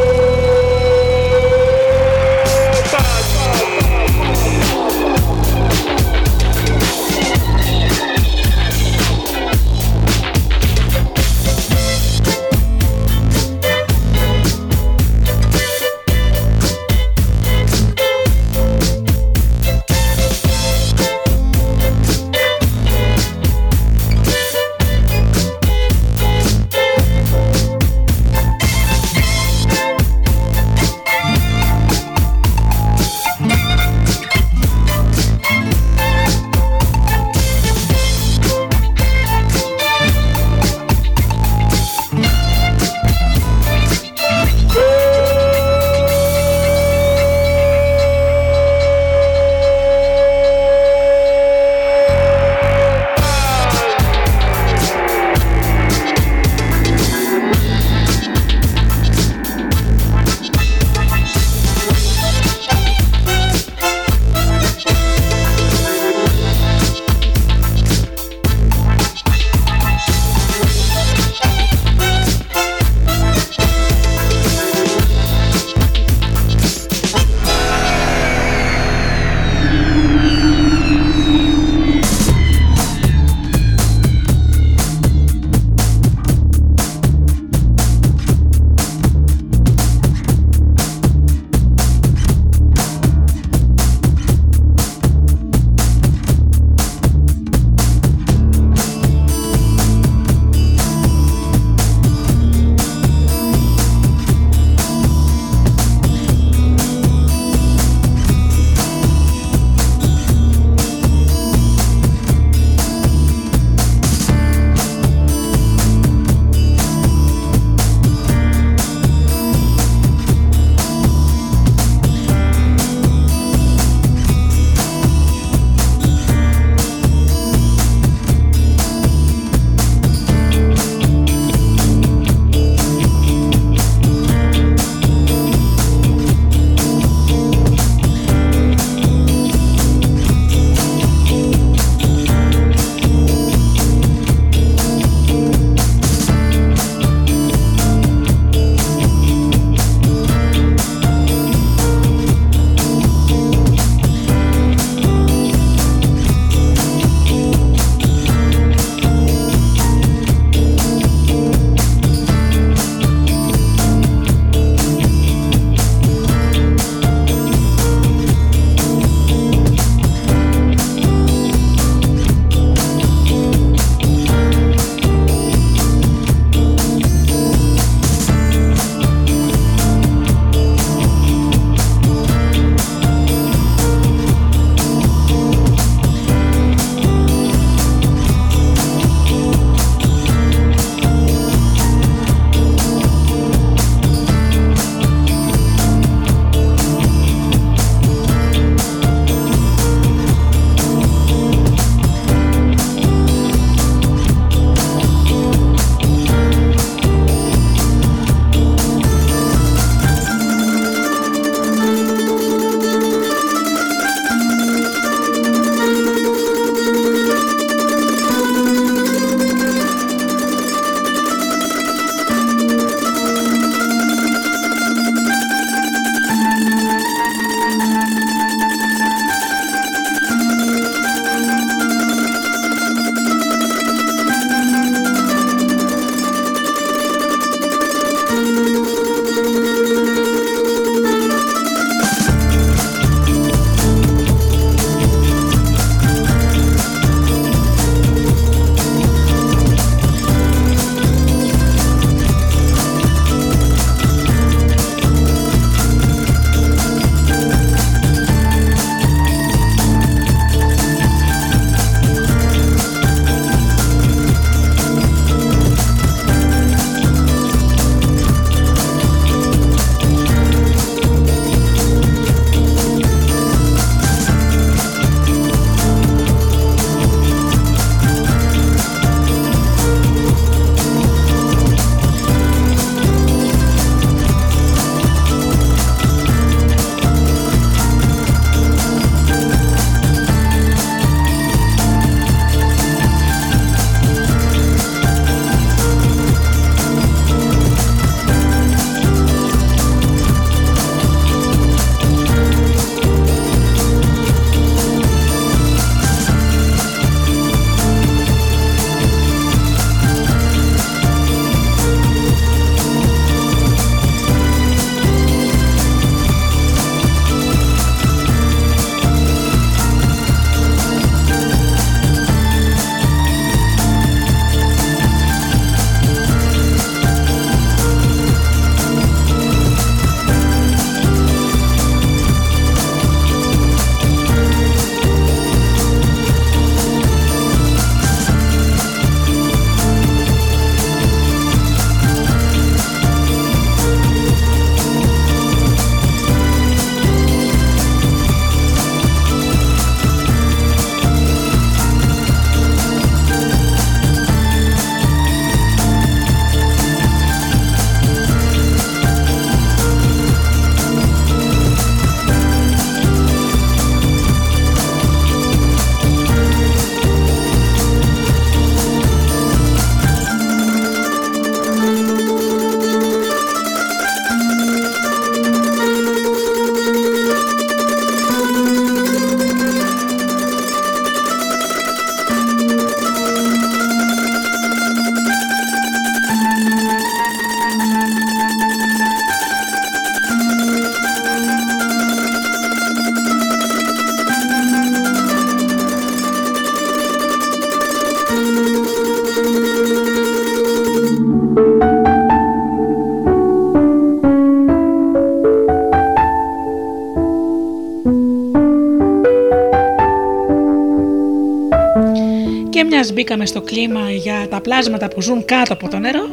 Μιας μπήκαμε στο κλίμα για τα πλάσματα που ζουν κάτω από το νερό,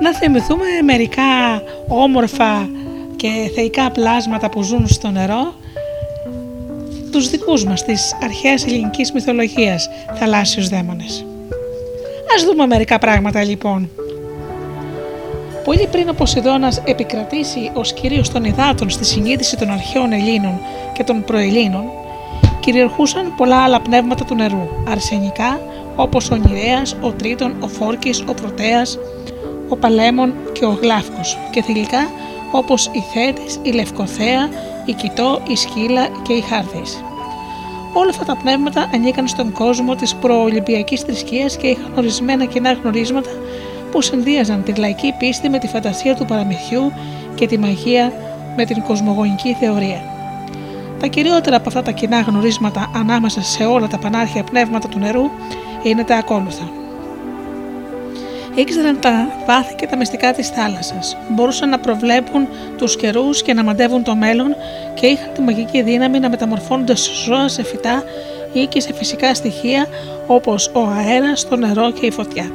να θυμηθούμε μερικά όμορφα και θεϊκά πλάσματα που ζουν στο νερό, τους δικούς μας της αρχαίας ελληνικής μυθολογίας θαλάσσιους δαίμονες. Ας δούμε μερικά πράγματα λοιπόν. Πολύ πριν ο Ποσειδώνας επικρατήσει ως κυρίως των υδάτων στη συνείδηση των αρχαίων Ελλήνων και των προελλήνων, κυριαρχούσαν πολλά άλλα πνεύματα του νερού, αρσενικά όπως ο Νηρέας, ο Τρίτον, ο Φόρκης, ο Πρωτέας, ο Παλέμον και ο Γλάφκος και θηλυκά όπως η Θέτης, η Λευκοθέα, η Κιτό, η Σκύλα και η Χάρδης. Όλα αυτά τα πνεύματα ανήκαν στον κόσμο της προολυμπιακής θρησκείας και είχαν ορισμένα κοινά γνωρίσματα που συνδύαζαν τη λαϊκή πίστη με τη φαντασία του παραμυθιού και τη μαγεία με την κοσμογονική θεωρία. Τα κυριότερα από αυτά τα κοινά γνωρίσματα ανάμεσα σε όλα τα πανάρχια πνεύματα του νερού είναι τα ακόλουθα. Ήξεραν τα βάθη και τα μυστικά της θάλασσας. Μπορούσαν να προβλέπουν τους καιρούς και να μαντεύουν το μέλλον και είχαν τη μαγική δύναμη να μεταμορφώνονται σε ζώα, σε φυτά ή και σε φυσικά στοιχεία όπως ο αέρας, το νερό και η φωτιά.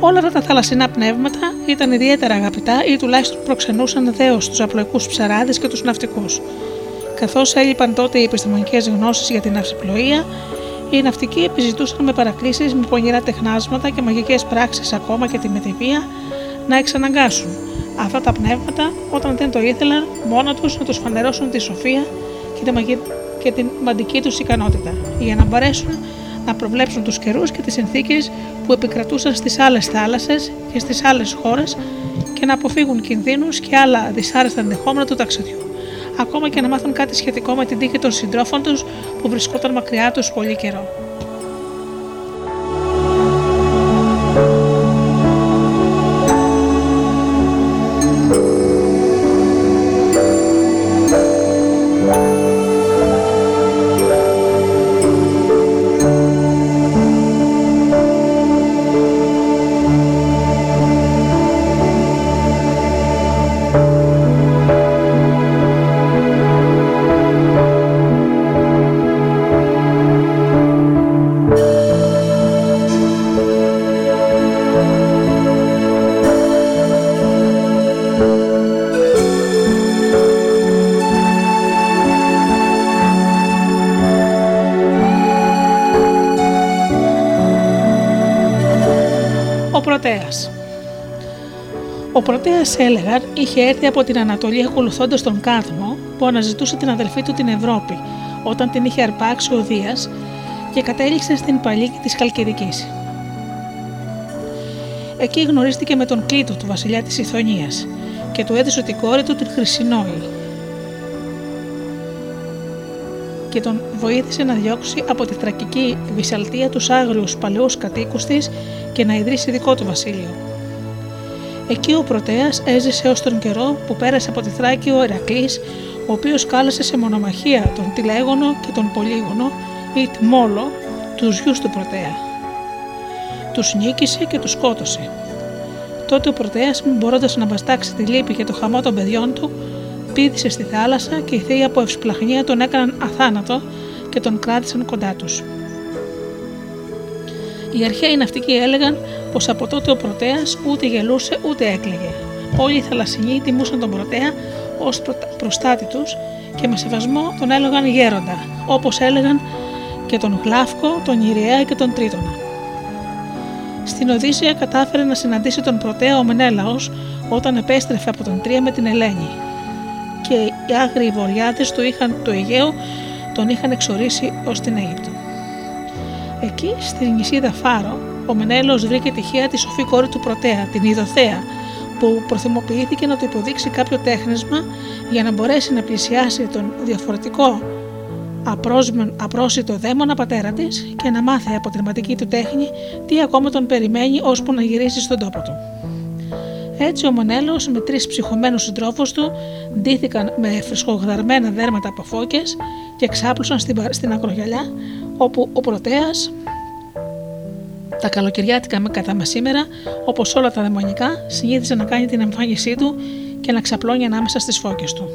Όλα αυτά τα θαλασσινά πνεύματα ήταν ιδιαίτερα αγαπητά ή τουλάχιστον προξενούσαν δέος στου απλοϊκούς ψαράδες και τους ναυτικούς. Καθώς έλειπαν τότε οι επιστημονικές γνώσεις για την αυσιπλοεία, οι ναυτικοί επιζητούσαν με παρακλήσεις, με πονηρά τεχνάσματα και μαγικές πράξεις ακόμα και τη μετεβία να εξαναγκάσουν αυτά τα πνεύματα όταν δεν το ήθελαν μόνα τους να τους φανερώσουν τη σοφία και τη, μαγι... και την μαντική τους ικανότητα, για να μπορέσουν να προβλέψουν τους καιρούς και τις συνθήκες που επικρατούσαν στις άλλες θάλασσες και στις άλλες χώρες και να αποφύγουν κινδύνους και άλλα δυσάρεστα ενδεχόμενα του ταξιδιού. Ακόμα και να μάθουν κάτι σχετικό με την τύχη των συντρόφων τους που βρισκόταν μακριά τους πολύ καιρό. Ο Πρωτέα έλεγαν είχε έρθει από την Ανατολή ακολουθώντας τον Κάδμο που αναζητούσε την αδελφή του την Ευρώπη όταν την είχε αρπάξει ο Δίας και κατέληξε στην Παλίκη της Χαλκιδικής. Εκεί γνωρίστηκε με τον Κλήτο του βασιλιά της Ιθωνίας και του έδωσε την κόρη του την Χρυσινόη και τον βοήθησε να διώξει από τη θρακική Βυσαλτία τους άγριους παλαιούς κατοίκους της και να ιδρύσει δικό του βασίλειο. Εκεί ο Πρωτέας έζησε ως τον καιρό που πέρασε από τη Θράκη ο Ερακλής, ο οποίος κάλεσε σε μονομαχία τον Τηλέγωνο και τον Πολύγωνο ή Τμόλο, τους γιους του Πρωτέα. Τους νίκησε και τους σκότωσε. Τότε ο Πρωτέας, μην μπορώντας να βαστάξει τη λύπη και το χαμό των παιδιών του, πήδησε στη θάλασσα και οι θείοι από ευσπλαχνία τον έκαναν αθάνατο και τον κράτησαν κοντά τους. Οι αρχαίοι ναυτικοί έλεγαν πως από τότε ο Πρωτέας ούτε γελούσε ούτε έκλαιγε. Όλοι οι θαλασσινοί τιμούσαν τον Πρωτέα ως προστάτη του και με σεβασμό τον έλεγαν γέροντα, όπως έλεγαν και τον Γλάφκο, τον Ιριαία και τον Τρίτονα. Στην Οδύσσια κατάφερε να συναντήσει τον Πρωτέα ο Μενέλαος όταν επέστρεφε από τον Τρία με την Ελένη και οι άγριοι βορειάτες του είχαν το Αιγαίο τον είχαν εξορίσει ως την Αίγυπτο. Εκεί, στην νησίδα Φάρο, ο Μενέλο βρήκε τυχαία τη σοφή κόρη του Πρωτέα, την Ιδωθέα, που προθυμοποιήθηκε να του υποδείξει κάποιο τέχνασμα για να μπορέσει να πλησιάσει τον διαφορετικό απρόσιτο δαίμονα πατέρα της και να μάθει από την ματική του τέχνη τι ακόμα τον περιμένει ώσπου να γυρίσει στον τόπο του. Έτσι ο Μονέλο με τρεις ψυχωμένους συντρόφους του ντύθηκαν με φρεσκογδαρμένα δέρματα από φώκες και ξάπλωσαν στην, στην ακρογιαλιά όπου ο Πρωτέας τα καλοκαιριάτικα με κατά μεσήμερα, όπως όλα τα δαιμονικά, συνήθιζε να κάνει την εμφάνισή του και να ξαπλώνει ανάμεσα στις φώκες του.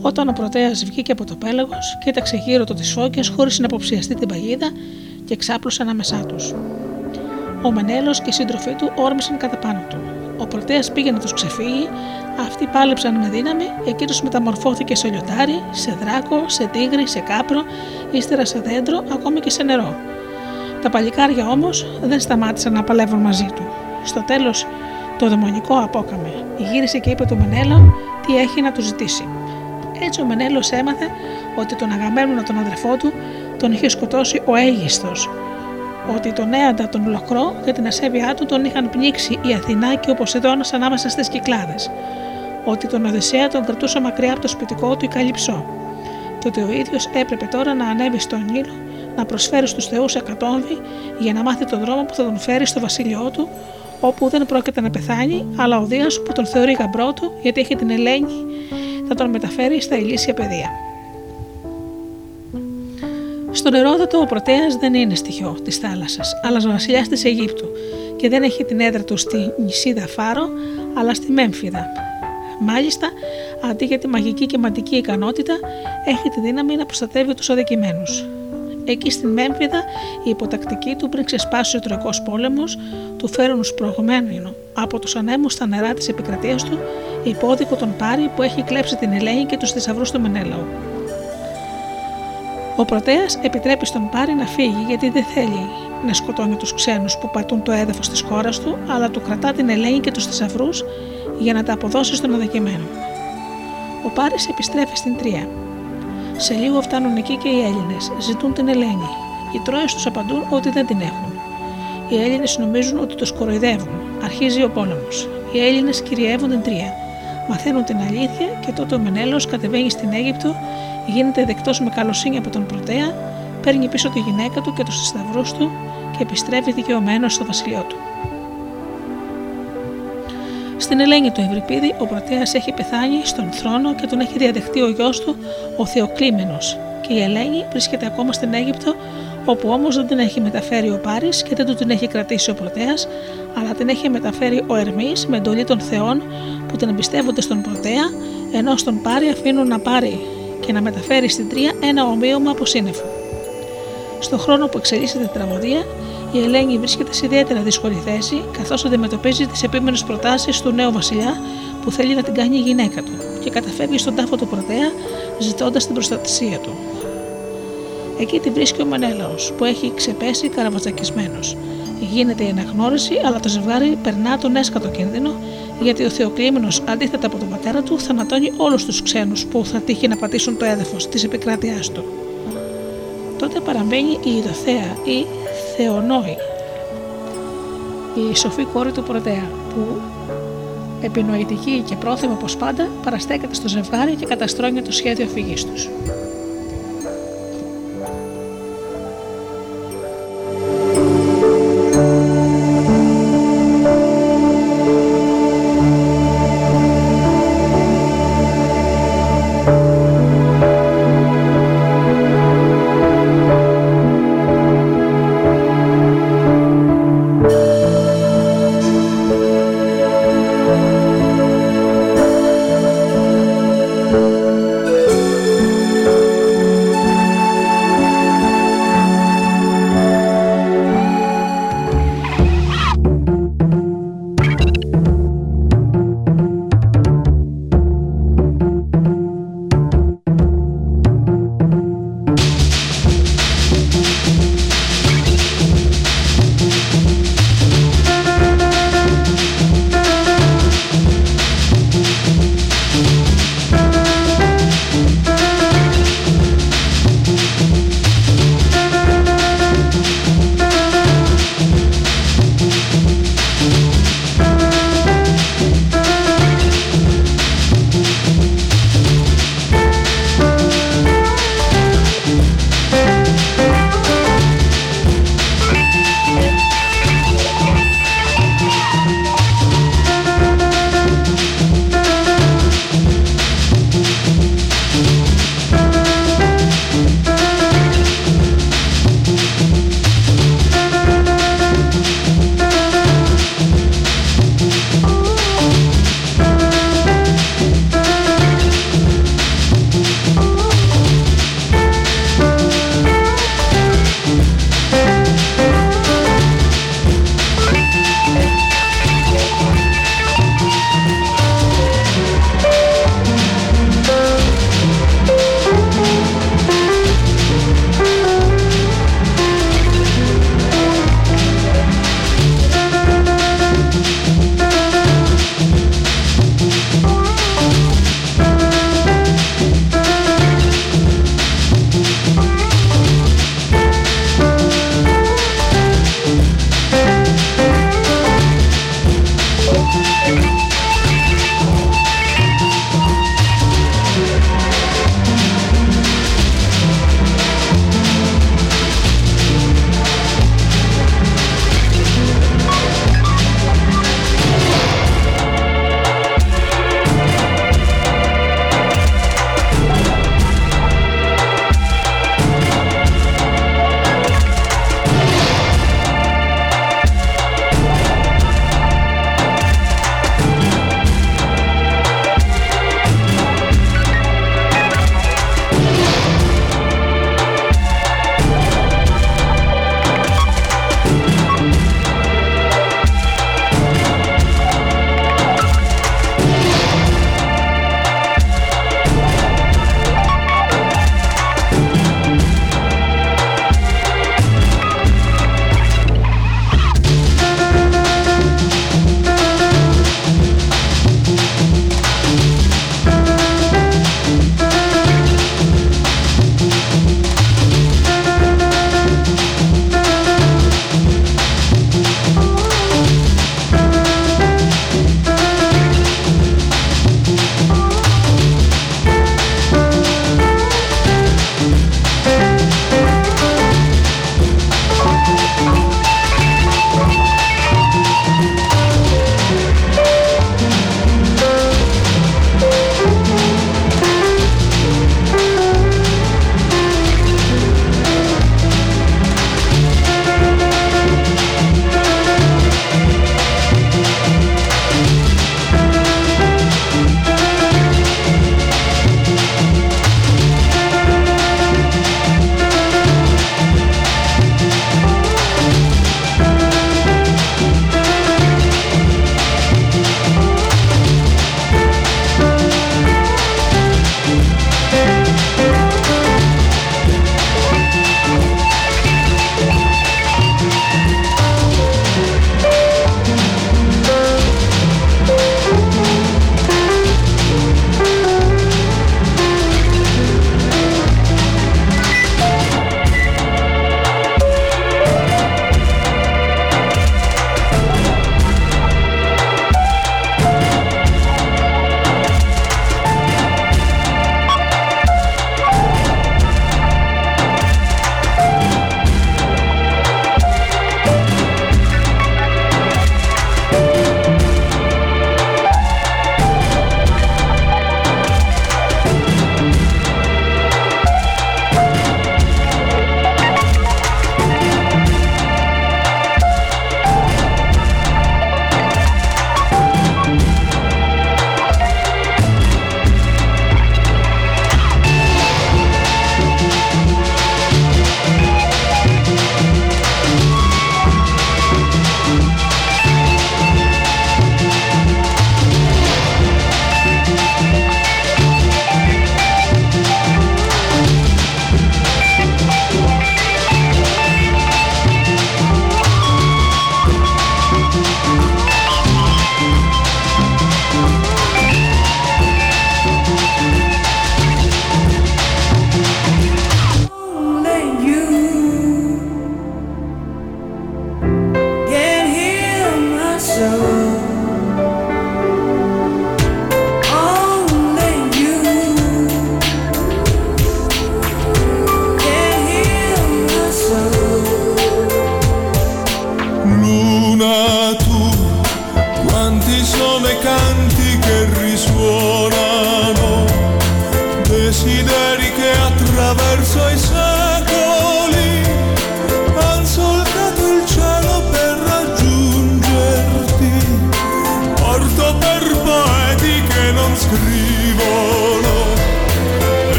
Όταν ο πρωτέας βγήκε από το πέλαγος, κοίταξε γύρω του τις φώκες χωρίς να αποψιαστεί την παγίδα και ξάπλωσε ανάμεσά τους. Ο Μενέλος και οι σύντροφοί του όρμησαν κατά πάνω του. Ο πρωτέας πήγε να τους ξεφύγει, αυτοί πάλεψαν με δύναμη, εκείνος μεταμορφώθηκε σε λιοντάρι, σε δράκο, σε τίγρη, σε κάπρο, ύστερα σε δέντρο, ακόμη και σε νερό. Τα παλικάρια όμως δεν σταμάτησαν να παλεύουν μαζί του. Στο τέλος, το δαιμονικό απόκαμε. Γύρισε και είπε του Μενέλο τι έχει να του ζητήσει. Έτσι ο Μενέλος έμαθε ότι τον αγαμένουνο τον αδερφό του τον είχε σκοτώσει ο Αίγιστος, ότι τον έαντα τον Λοκρό και την ασέβειά του τον είχαν πνίξει η Αθηνά και ο Ποσειδώνας ανάμεσα στις κυκλάδες, ότι τον Οδυσσέα τον κρατούσε μακριά από το σπιτικό του η Καλυψό, και ότι ο ίδιος έπρεπε τώρα να ανέβει στον Νείλο να προσφέρεις στους Θεούς εκατόμβη για να μάθει τον δρόμο που θα τον φέρει στο βασίλειό του, όπου δεν πρόκειται να πεθάνει, αλλά ο Δίας που τον θεωρεί γαμπρό του γιατί έχει την Ελένη θα τον μεταφέρει στα ηλίσια πεδία. Στον Ερόδοτο ο Πρωτέας δεν είναι στοιχείο της θάλασσας, αλλά βασιλιάς της Αιγύπτου και δεν έχει την έδρα του στη νησίδα Φάρο, αλλά στη Μέμφυδα. Μάλιστα, αντί για τη μαγική και μαντική ικανότητα, έχει τη δύναμη να προστατεύει τους αδικημένους. Εκεί στην Μέμφυδα, η υποτακτική του πριν ξεσπάσει ο Τροϊκό πόλεμος, του φέρουν σπρωγμένο από του ανέμου στα νερά της επικρατείας του, υπόδικο τον Πάρη που έχει κλέψει την Ελένη και τους θησαυρούς του Μενέλαου. Ο Πρωτέας επιτρέπει στον Πάρη να φύγει γιατί δεν θέλει να σκοτώνει τους ξένους που πατούν το έδαφος της χώρας του, αλλά του κρατά την Ελένη και τους θησαυρούς για να τα αποδώσει στον αδικημένο. Ο Πάρης επιστρέφει στην Τρία. Σε λίγο φτάνουν εκεί και οι Έλληνες, ζητούν την Ελένη. Οι Τρόε τους απαντούν ότι δεν την έχουν. Οι Έλληνες νομίζουν ότι τους κοροϊδεύουν. Αρχίζει ο πόλεμος. Οι Έλληνες κυριεύουν την Τρία. Μαθαίνουν την αλήθεια και τότε ο Μενέλος κατεβαίνει στην Αίγυπτο γίνεται δεκτός με καλοσύνη από τον Πρωτέα, παίρνει πίσω τη γυναίκα του και τους σταυρού του και επιστρέφει δικαιωμένος στο βασιλείο του. Στην Ελένη του Ευρυπίδη, ο Πρωτέα έχει πεθάνει στον θρόνο και τον έχει διαδεχτεί ο γιος του, ο Θεοκλήμενο, και η Ελένη βρίσκεται ακόμα στην Αίγυπτο, όπου όμως δεν την έχει μεταφέρει ο Πάρης και δεν του την έχει κρατήσει ο Πρωτέας, αλλά την έχει μεταφέρει ο Ερμής με εντολή των Θεών που την εμπιστεύονται στον Πρωτέα, ενώ στον Πάρη αφήνουν να πάρει και να μεταφέρει στην Τρία ένα ομοίωμα από σύννεφο. Στον χρόνο που εξελίσσεται η τραγωδία, η Ελένη βρίσκεται σε ιδιαίτερα δύσκολη θέση, καθώς αντιμετωπίζει τις επίμενες προτάσεις του νέου βασιλιά που θέλει να την κάνει η γυναίκα του και καταφεύγει στον τάφο του Πρωτέα, ζητώντας την προστασία του. Εκεί τη βρίσκει ο Μενέλαο, που έχει ξεπέσει καραβατζακισμένος. Γίνεται η αναγνώριση, αλλά το ζευγάρι περνά τον έσκατο κίνδυνο γιατί ο Θεοκλήμενο, αντίθετα από τον πατέρα του, θανατώνει όλους τους ξένους που θα τύχει να πατήσουν το έδαφος της επικράτειάς του. Τότε παραμένει η Ιδωθέα ή Θεονόη, η σοφή κόρη του Πρωτέα, που επινοητική και πρόθυμη όπως πάντα παραστέκεται στο ζευγάρι και καταστρώνει το σχέδιο φυγής τους.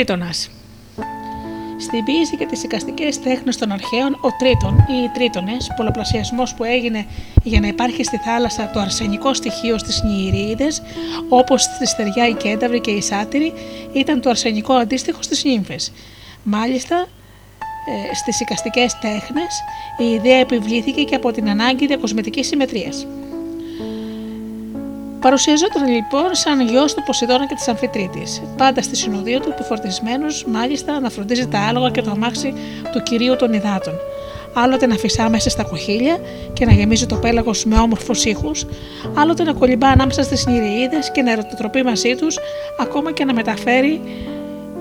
Τρίτονας. Στην ποίηση και τις εικαστικές τέχνες των αρχαίων, ο Τρίτον ή οι Τρίτονες, πολλαπλασιασμός που έγινε για να υπάρχει στη θάλασσα το αρσενικό στοιχείο στις νηηρίδε, όπως στη στεριά η κένταυρη και η σάτυρη, ήταν το αρσενικό αντίστοιχο στις νύμφες. Μάλιστα, ε, στις εικαστικές τέχνες η ιδέα επιβλήθηκε και από την ανάγκη διακοσμητικής συμμετρίας. Παρουσιαζόταν λοιπόν σαν γιος του Ποσειδώνα και της Αμφιτρίτης. Πάντα στη συνοδεία του, επιφορτισμένο μάλιστα να φροντίζει τα άλογα και το αμάξι του κυρίου των υδάτων. Άλλοτε να φυσά μέσα στα κοχύλια και να γεμίζει το πέλαγος με όμορφους ήχους, άλλοτε να κολυμπά ανάμεσα στις νηριίδες και να ερωτοτροπεί μαζί τους, ακόμα και να μεταφέρει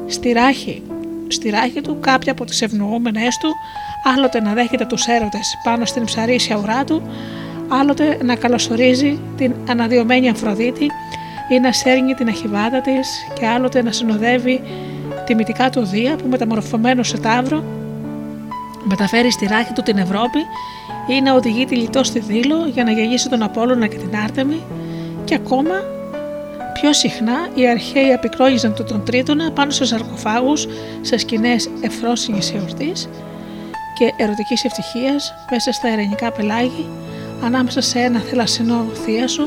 στη ράχη, στη ράχη του κάποια από τις ευνοούμενες του, άλλοτε να δέχεται τους έρωτες πάνω στην ψαρίσια ουρά του, άλλοτε να καλωσορίζει την αναδειωμένη Αφροδίτη, ή να σέρνει την αχιβάδα της και άλλοτε να συνοδεύει τη μυτικά του Δία που μεταμορφωμένο σε τάβρο μεταφέρει στη ράχη του την Ευρώπη ή να οδηγεί τη λιτό στη Δήλο για να γεγίσει τον Απόλλωνα και την Άρτεμη. Και ακόμα πιο συχνά οι αρχαίοι απεικρόγιζαν τον, τον Τρίτονα πάνω σε σαρκοφάγους σε σκηνές ευφρόσινης εορτής και ερωτικής ευτυχίας μέσα στα ερενικά πελάγη ανάμεσα σε ένα θελασσινό θίασο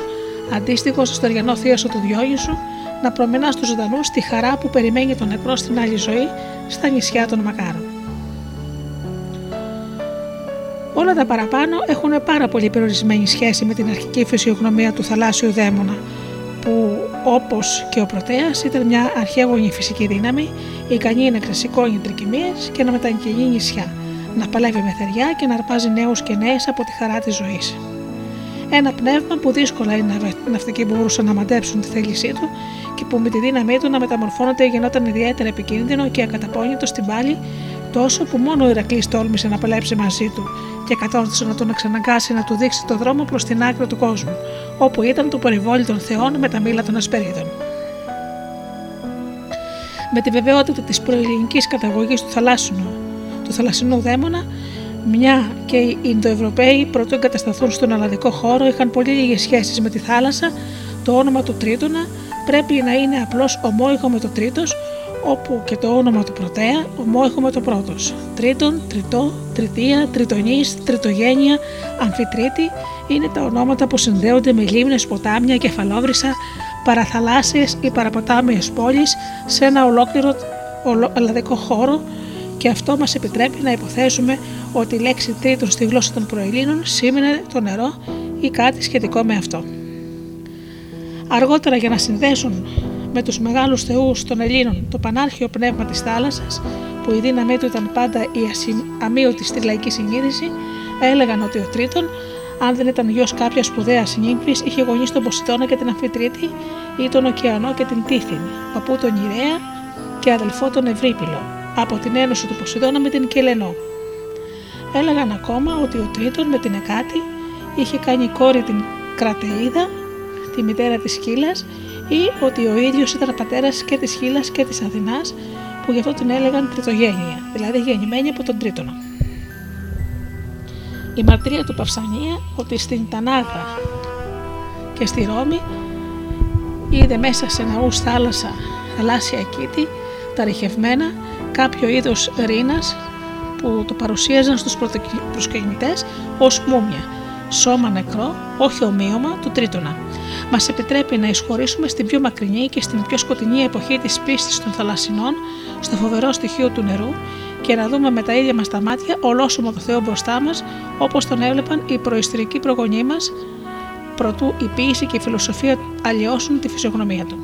αντίστοιχο στο στεριανό θίασο του Διόγησου να προμενά στους ζωντανούς τη χαρά που περιμένει τον νεκρό στην άλλη ζωή στα νησιά των Μακάρων. Όλα τα παραπάνω έχουν πάρα πολύ περιορισμένη σχέση με την αρχική φυσιογνωμία του θαλάσσιου δαίμονα, που όπως και ο Πρωτέας ήταν μια αρχαίγονη φυσική δύναμη, ικανή να ξεσηκώνει τρικυμίες και να μεταγγελεί νησιά, να παλεύει με θεριά και να αρπάζει νέους και νέες από τη χαρά της ζωής. Ένα πνεύμα που δύσκολα οι ναυτικοί μπορούσαν να μαντέψουν τη θέλησή του και που με τη δύναμή του να μεταμορφώνεται γινόταν ιδιαίτερα επικίνδυνο και ακαταπώνητο στην πάλη τόσο που μόνο ο Ηρακλής τόλμησε να παλέψει μαζί του και κατόρθωσε να τον εξαναγκάσει να του δείξει το δρόμο προς την άκρη του κόσμου, όπου ήταν το περιβόλι των Θεών με τα μήλα των Ασπερίδων. Με τη βεβαιότητα της προελληνικής καταγωγής του θαλάσσινου, του θαλασσινού δαίμονα, μια και οι Ινδοευρωπαίοι πρωτού εγκατασταθούν στον ελλαδικό χώρο είχαν πολύ λίγες σχέσεις με τη θάλασσα, το όνομα του Τρίτονα πρέπει να είναι απλώς ομόϊχο με το Τρίτος, όπου και το όνομα του Πρωτέα ομόιχο με το πρώτος. Τρίτον, Τριτό, Τριτία, Τριτονής, Τριτογένεια, Αμφιτρίτη είναι τα ονόματα που συνδέονται με λίμνες, ποτάμια, κεφαλόβρυσα, παραθαλάσσιες ή παραποτάμιες πόλεις σε ένα ολόκληρο ελλαδικό χώρο και αυτό μας επιτρέπει να υποθέσουμε ότι η λέξη τρίτον στη γλώσσα των προελλήνων σήμαινε το νερό ή κάτι σχετικό με αυτό. Αργότερα για να συνδέσουν με τους μεγάλους θεούς των Ελλήνων το πανάρχιο πνεύμα της θάλασσας που η δύναμή του ήταν πάντα η αμύωτη στη λαϊκή συνείδηση έλεγαν ότι ο Τρίτον αν δεν ήταν γιος κάποιας σπουδαίας νύμφης, είχε γονείς τον Ποσειδώνα και την Αμφιτρίτη ή τον Οκεανό και την Τίθιν, παππού τον Ιρέα και αδελφό τον Ευρύπηλο, από την ένωση του Ποσειδώνα με την Κελενό. Έλεγαν ακόμα ότι ο Τρίτον με την Εκάτη είχε κάνει κόρη την Κρατεΐδα, τη μητέρα της Σκύλας ή ότι ο ίδιος ήταν πατέρας και της Χίλα και της Αθηνάς, που γι' αυτό την έλεγαν τριτογένεια, δηλαδή γεννημένη από τον Τρίτονα. Η μαρτυρία του Παυσανία ότι στην Τανάγα και στη Ρώμη είδε μέσα σε ναούς θάλασσα θαλάσσια κήτη τα ρηχευμένα κάποιο είδος ρήνας που το παρουσίαζαν στους προσκυνητές ως μούμια, σώμα νεκρό, όχι ομοίωμα του Τρίτονα μας επιτρέπει να εισχωρήσουμε στην πιο μακρινή και στην πιο σκοτεινή εποχή της πίστης των θαλασσινών, στο φοβερό στοιχείο του νερού και να δούμε με τα ίδια μας τα μάτια ολόσωμο το Θεό μπροστά μας, όπως τον έβλεπαν οι προϊστορικοί προγονεί μας, προτού η ποίηση και η φιλοσοφία αλλοιώσουν τη φυσιογνωμία του.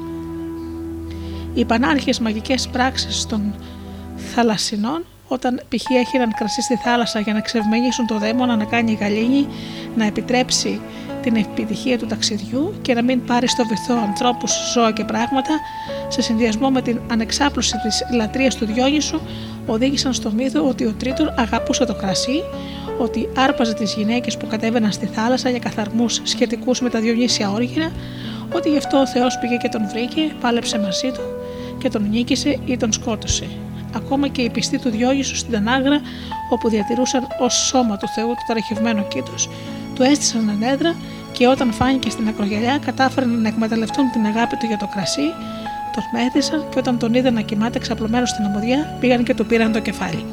Οι πανάρχε μαγικές πράξεις των θαλασσινών όταν π.χ. έχειραν κρασί στη θάλασσα για να ξευμενήσουν το δαίμονα να κάνει γαλήνη, να επιτρέψει την επιτυχία του ταξιδιού και να μην πάρει στο βυθό ανθρώπους, ζώα και πράγματα, σε συνδυασμό με την ανεξάπλωση της λατρείας του Διόνυσου, οδήγησαν στο μύθο ότι ο Τρίτον αγαπούσε το κρασί, ότι άρπαζε τις γυναίκες που κατέβαιναν στη θάλασσα για καθαρμούς σχετικούς με τα Διονύσια όργυρα, ότι γι' αυτό ο Θεός πήγε και τον βρήκε, πάλεψε μαζί του και τον νίκησε ή τον σκότωσε. Ακόμα και οι πιστοί του Διόγησου στην Τανάγρα, όπου διατηρούσαν ως σώμα του Θεού το ταραχευμένο κήτος, του έστησαν ανέδρα και όταν φάνηκε στην ακρογελιά κατάφεραν να εκμεταλλευτούν την αγάπη του για το κρασί, τον μέθησαν και όταν τον είδαν να κοιμάται ξαπλωμένο στην αμμουδιά πήγαν και του πήραν το κεφάλι.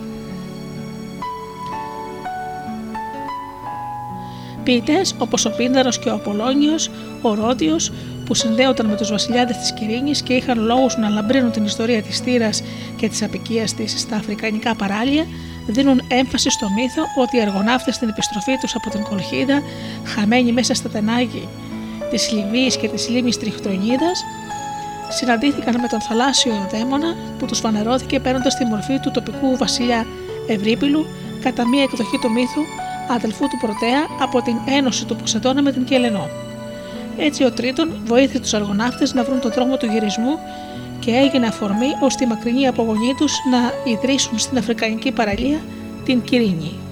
Ποιητές όπως ο Πίνδαρος και ο Απολώνιος, ο Ρόδιος, που συνδέονταν με τους βασιλιάδες της Κυρίνη και είχαν λόγους να λαμπρύνουν την ιστορία της Θήρα και της απικίας της στα αφρικανικά παράλια, δίνουν έμφαση στο μύθο ότι οι αργοναύτες στην επιστροφή τους από την Κολχίδα, χαμένοι μέσα στα τενάγη της Λιβύης και της λίμνης Τριχτονίδα, συναντήθηκαν με τον θαλάσσιο δαίμονα που τους φανερώθηκε παίρνοντας τη μορφή του τοπικού βασιλιά Ευρύπηλου κατά μία εκδοχή του μύθου αδελφού του Πρωτέα από την ένωση του Ποσετώνα με την Κελενό. Έτσι ο Τρίτον βοήθησε τους αργοναύτες να βρουν τον δρόμο του γυρισμού και έγινε αφορμή ώστε οι μακρινοί απογονοί τους να ιδρύσουν στην Αφρικανική παραλία την Κυρίνη.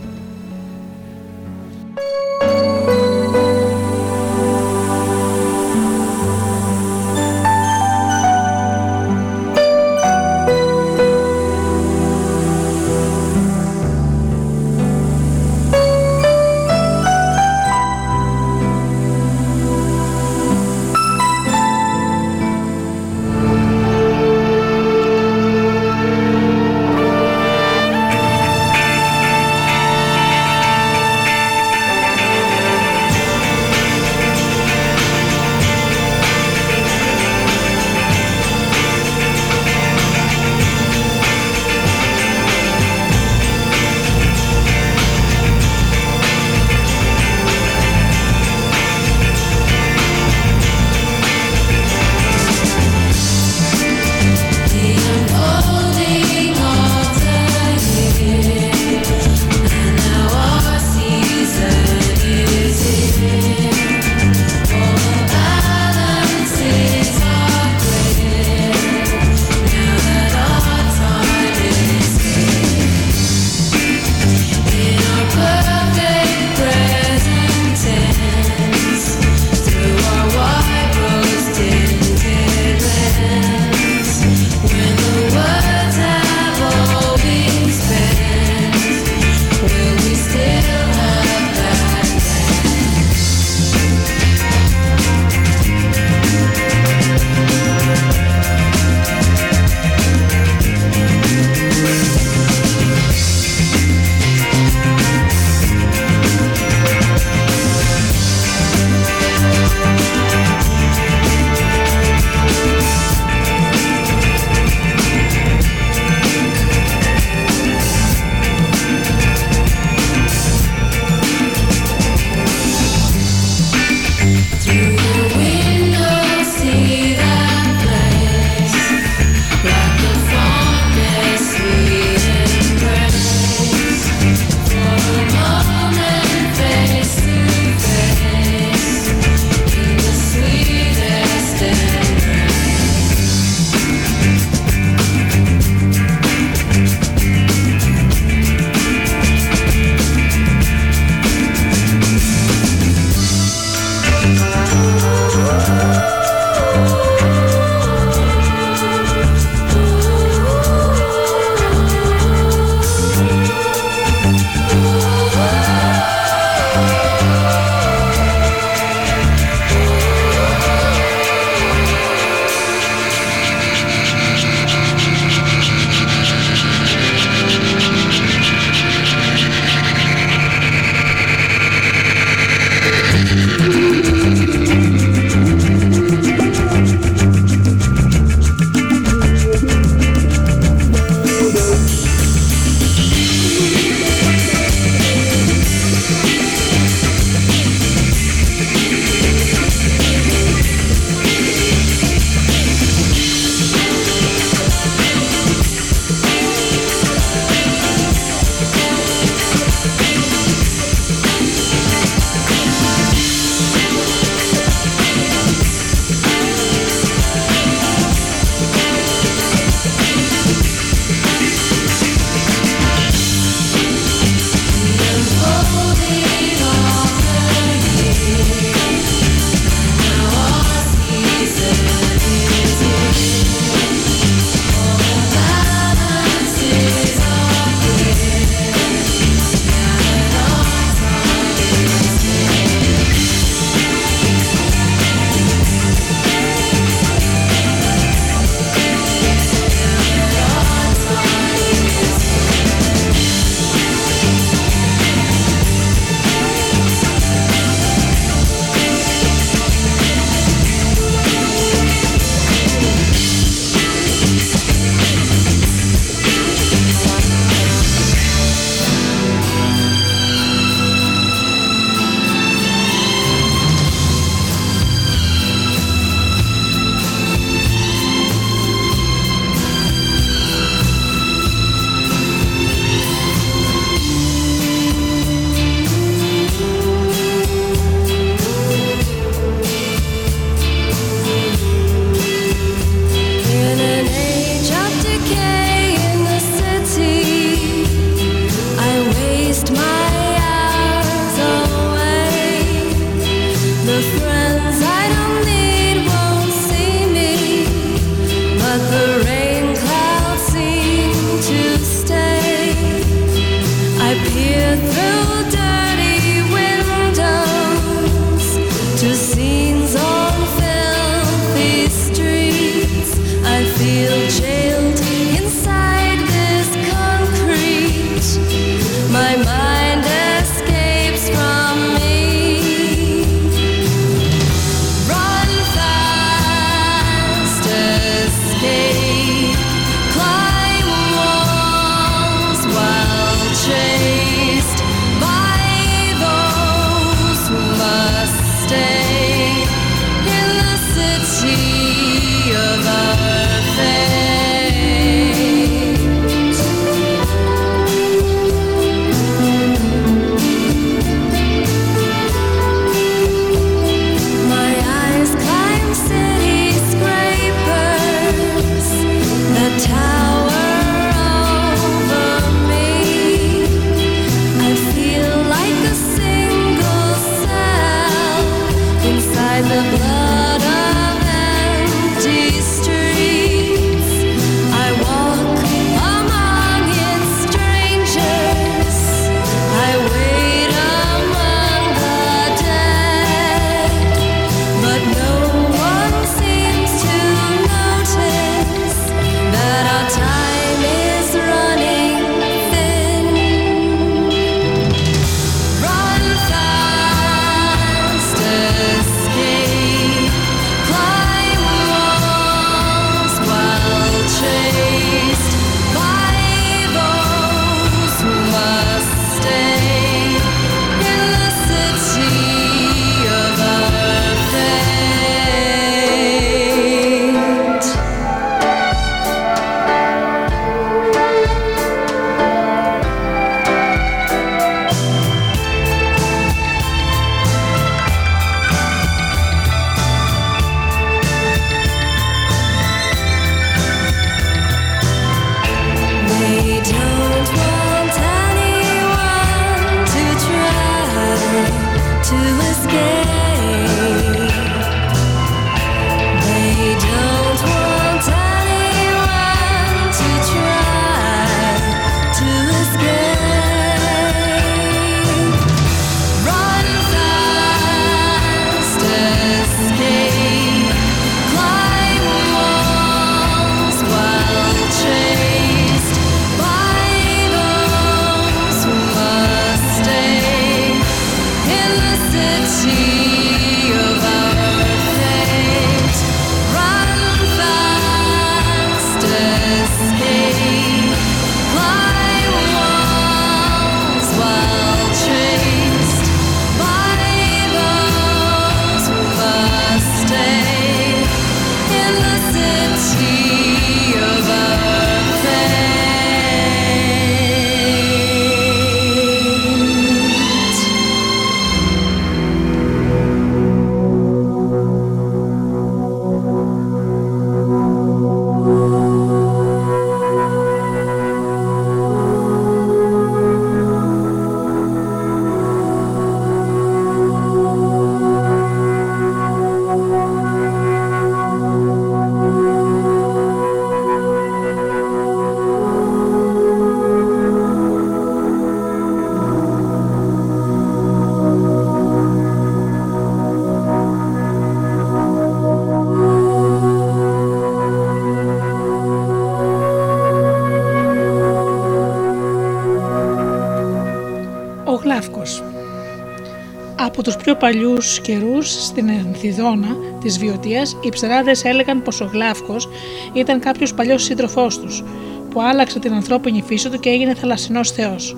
Πιο παλιούς καιρούς στην Ενθιδόνα της Βιωτίας, οι ψεράδες έλεγαν πως ο Γλάφκος ήταν κάποιος παλιός σύντροφός τους, που άλλαξε την ανθρώπινη φύση του και έγινε θαλασσινός θεός.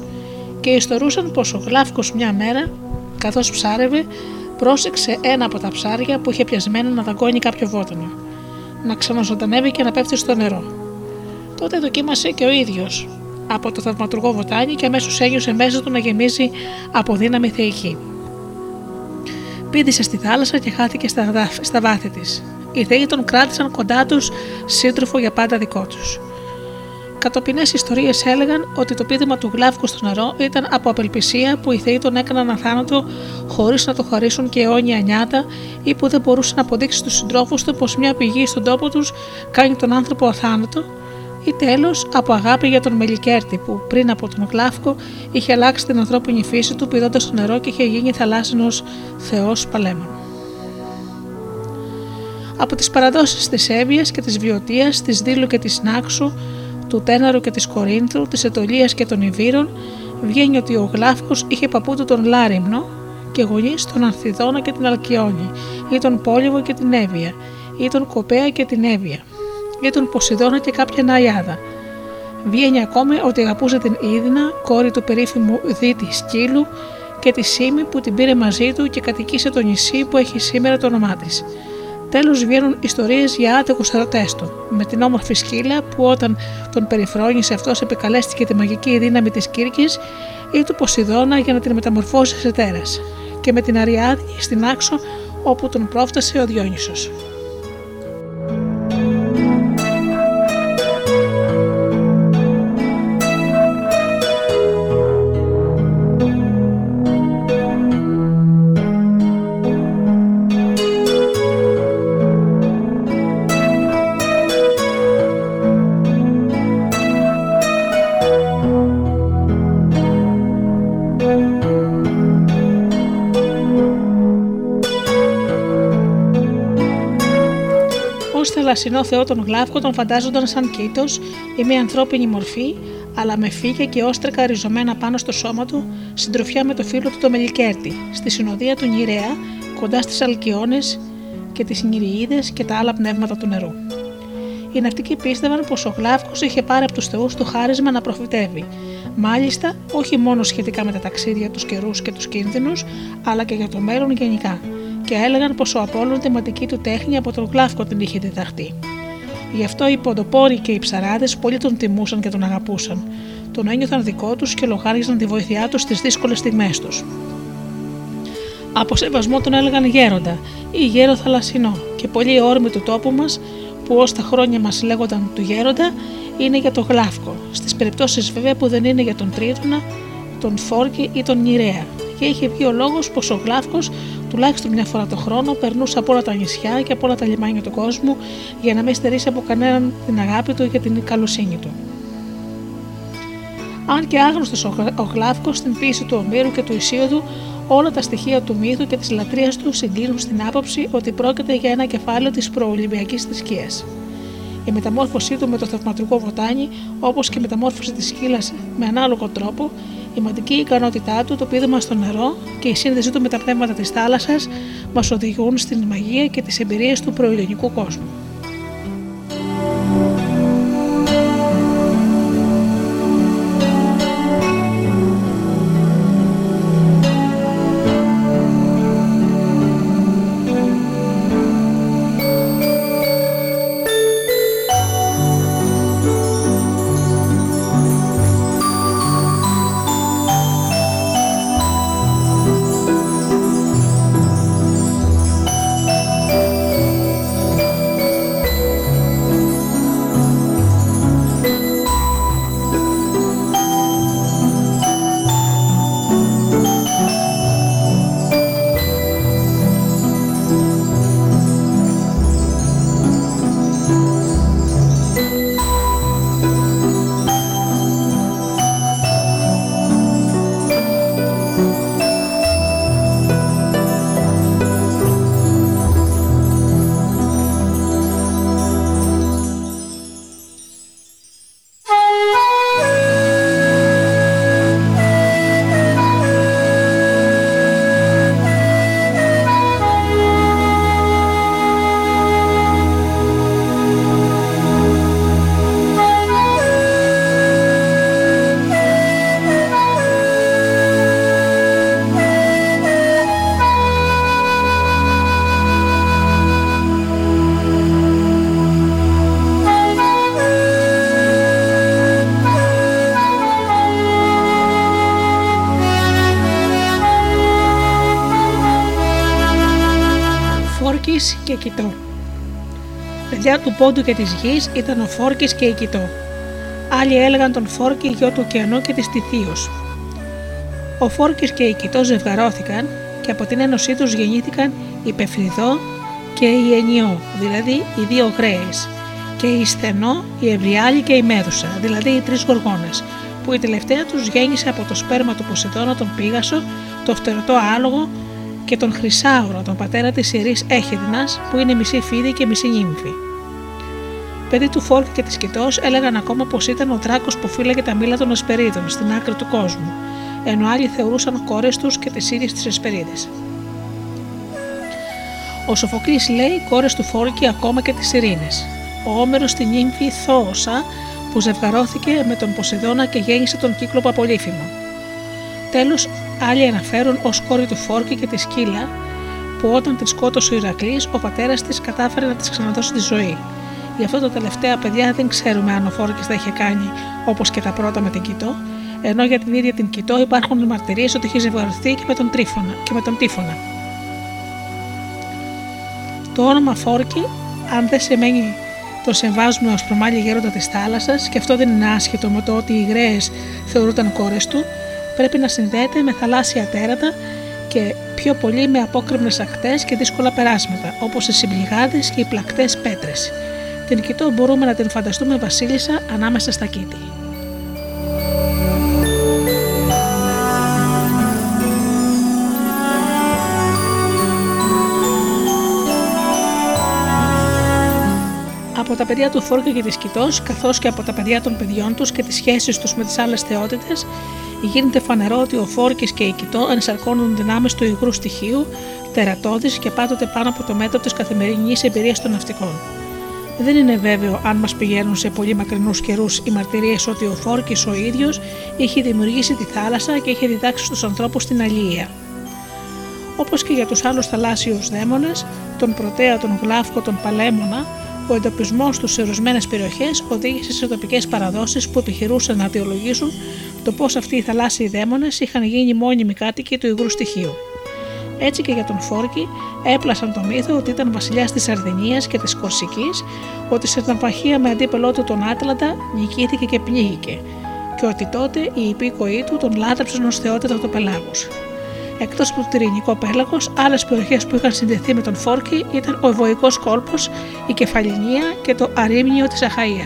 Και ιστορούσαν πως ο Γλάφκος μια μέρα, καθώς ψάρευε, πρόσεξε ένα από τα ψάρια που είχε πιασμένο να δαγκώνει κάποιο βότανο. Να ξαναζωντανεύει και να πέφτει στο νερό. Τότε δοκίμασε και ο ίδιος από το θαυματουργό βοτάνι και αμέσως ένιωσε μέσα του να γεμίζει από δύναμη θεϊκή. Πήδησε στη θάλασσα και χάθηκε στα, δάφ- στα βάθη της. Οι θεοί τον κράτησαν κοντά τους, σύντροφο για πάντα δικό τους. Κατοπινές ιστορίες έλεγαν ότι το πείδημα του γλάφκου στο νερό ήταν από απελπισία που οι θεοί τον έκαναν αθάνατο χωρίς να το χαρίσουν και αιώνια νιάτα ή που δεν μπορούσε να αποδείξει στους συντρόφους του πως μια πηγή στον τόπο τους κάνει τον άνθρωπο αθάνατο, ή τέλος από αγάπη για τον Μελικέρτη που πριν από τον Γλάφκο είχε αλλάξει την ανθρώπινη φύση του πηδώντας στο νερό και είχε γίνει θαλάσσινος θεός παλέμων. Από τις παραδόσεις της Εύβοιας και της Βιωτίας, της Δήλου και της Νάξου, του Τέναρου και της Κορίνθου, της Ετωλίας και των Ιβύρων, βγαίνει ότι ο Γλάφκος είχε παππού του τον Λάριμνο και γονείς τον Ανθιδόνα και την Αλκιόνη, ή τον Πόλιβο και την Εύβοια, ή τον Κοπέα και την Εύβοια, ή τον Ποσειδώνα και κάποια Ναϊάδα. Βγαίνει ακόμη ότι αγαπούσε την Ήδηνα, κόρη του περίφημου Δίτη Σκύλου, και τη Σίμη που την πήρε μαζί του και κατοικήσε το νησί που έχει σήμερα το όνομά της. Τέλος βγαίνουν ιστορίες για άτεκους ερωτές του, με την όμορφη σκύλα που όταν τον περιφρόνησε αυτός επικαλέστηκε τη μαγική δύναμη της Κύρκης ή του Ποσειδώνα για να την μεταμορφώσει σε τέρας, και με την Αριάδη στην Άξο όπου τον πρόφτασε ο Διόνυσος. Θαλασσινό θεό τον Γλάφκο τον φαντάζονταν σαν κήτος ή μια ανθρώπινη μορφή, αλλά με φύγια και όστρεκα ριζωμένα πάνω στο σώμα του, συντροφιά με το φίλο του το Μελικέρτη, στη συνοδεία του Νηρέα, κοντά στις Αλκιόνες και τις Νηριίδε και τα άλλα πνεύματα του νερού. Οι ναυτικοί πίστευαν πως ο Γλάφκος είχε πάρει από τους θεούς το χάρισμα να προφητεύει. Μάλιστα, όχι μόνο σχετικά με τα ταξίδια, τους καιρούς και τους κίνδυνους, αλλά και για το μέλλον γενικά. Και έλεγαν πως ο Απόλλων τη ματική του τέχνη από τον Γλάφκο την είχε διδαχτεί. Γι' αυτό οι ποντοπόροι και οι ψαράδες πολύ τον τιμούσαν και τον αγαπούσαν. Τον ένιωθαν δικό τους και λογάριζαν τη βοήθειά τους στις δύσκολες στιγμές τους. Από σεβασμό τον έλεγαν γέροντα ή γέρο θαλασσινό και πολλοί όρμοι του τόπου μας που ως τα χρόνια μας λέγονταν του γέροντα είναι για τον Γλάφκο, στις περιπτώσεις βέβαια που δεν είναι για τον Τρίτονα, τον Φόρκη ή τον Νηρέα. Και είχε βγει ο λόγος πως ο Γλάφκος τουλάχιστον μια φορά το χρόνο περνούσε από όλα τα νησιά και από όλα τα λιμάνια του κόσμου για να μην στερήσει από κανέναν την αγάπη του και την καλοσύνη του. Αν και άγνωστος ο Γλα- ο Γλάφκος στην ποίηση του Ομήρου και του Ισίωδου, όλα τα στοιχεία του μύθου και της λατρείας του συγκλίνουν στην άποψη ότι πρόκειται για ένα κεφάλαιο της προολυμπιακής θρησκείας. Η μεταμόρφωσή του με το θαυματουργό βοτάνι, όπως και η μεταμόρφωση της σκύλας με ανάλογο τρόπο, η μαντική ικανότητά του, το πείδημα στο νερό και η σύνδεσή του με τα πνεύματα της θάλασσας μας οδηγούν στην μαγεία και τις εμπειρίες του προελληνικού κόσμου. Του πόντου και της γης ήταν ο Φόρκης και η Κιτό. Άλλοι έλεγαν τον Φόρκη γιο του ωκεανού και της Τιθίους. Ο Φόρκης και η Κιτό ζευγαρώθηκαν και από την ένωσή τους γεννήθηκαν η Πεφριδό και η Ενιό, δηλαδή οι δύο γρέες, και η Σθενό, η Ευριάλη και η Μέδουσα, δηλαδή οι τρεις γοργόνες, που η τελευταία τους γέννησε από το σπέρμα του Ποσειδώνα τον Πίγασο, το φτερωτό άλογο και τον Χρυσάουρο, τον πατέρα της ιερής Έχιδνας, που είναι μισή φίδι και μισή νύμφη. Παιδί του Φόρκη και της Κιτός έλεγαν ακόμα πως ήταν ο δράκος που φύλαγε τα μήλα των Ασπερίδων στην άκρη του κόσμου, ενώ άλλοι θεωρούσαν κόρες τους και τις ίδιες τις Ασπερίδε. Ο Σοφοκλής λέει κόρες του Φόρκη ακόμα και τις Ειρήνες. Ο Όμερος στην νύμφη Θόωσα που ζευγαρώθηκε με τον Ποσειδώνα και γέννησε τον κύκλο Απολύφημο. Τέλος, άλλοι αναφέρουν ως κόρη του Φόρκη και της Σκύλα, που όταν την σκότωσε ο Ηρακλής, ο πατέρας της κατάφερε να της ξαναδώσει τη ζωή. Γι' αυτό τα τελευταία παιδιά δεν ξέρουμε αν ο Φόρκης τα είχε κάνει όπως και τα πρώτα με την Κιτό, ενώ για την ίδια την Κιτό υπάρχουν μαρτυρίες ότι είχε ζευγαρωθεί και με τον, Τρίφωνα, και με τον Τύφωνα. Το όνομα Φόρκη, αν δεν σημαίνει το σεβάζουμε ως προμάλλη γέροντα της θάλασσας, και αυτό δεν είναι άσχετο με το ότι οι γραίε θεωρούνταν κόρες του, πρέπει να συνδέεται με θαλάσσια τέρατα και πιο πολύ με απόκρεμνε ακτές και δύσκολα περάσματα, όπως οι συμπληγάδες και οι πλακτές πέτρες. Την κοιτώ μπορούμε να την φανταστούμε βασίλισσα ανάμεσα στα κήτη. Από τα παιδιά του Φόρκα και της Κιτός, καθώς και από τα παιδιά των παιδιών τους και τις σχέσεις τους με τις άλλες θεότητες, γίνεται φανερό ότι ο Φόρκης και η Κιτό ενσαρκώνουν δυνάμεις του υγρού στοιχείου, τερατώδης και πάντοτε πάνω από το μέτρο της καθημερινής εμπειρίας των ναυτικών. Δεν είναι βέβαιο αν μας πηγαίνουν σε πολύ μακρινούς καιρούς οι μαρτυρίες ότι ο Φόρκης ο ίδιος είχε δημιουργήσει τη θάλασσα και είχε διδάξει στους ανθρώπους την αλληλεία. Όπως και για τους άλλους θαλάσσιους δαίμονες, τον Πρωτέα, τον Γλάφκο, τον Παλέμονα, ο εντοπισμός τους σε ορισμένες περιοχές οδήγησε σε τοπικές παραδόσεις που επιχειρούσαν να αιτιολογήσουν το πώς αυτοί οι θαλάσσιοι δαίμονες είχαν γίνει μόνιμοι κάτοικοι του υγρού στοιχείου. Έτσι και για τον Φόρκη έπλασαν το μύθο ότι ήταν βασιλιάς της Σαρδινίας και της Κορσική, ότι σε ναυπαχία με αντίπελό του τον Άτλαντα νικήθηκε και πνίγηκε, και ότι τότε οι υπήκοοι του τον λάτρεψαν ως θεότητα του πελάγου. Εκτός από το Τυρινικό πέλαγος, άλλες περιοχές που είχαν συνδεθεί με τον Φόρκη ήταν ο Ευωικό κόλπος, η Κεφαλινία και το Αρήμνιο της Αχαία.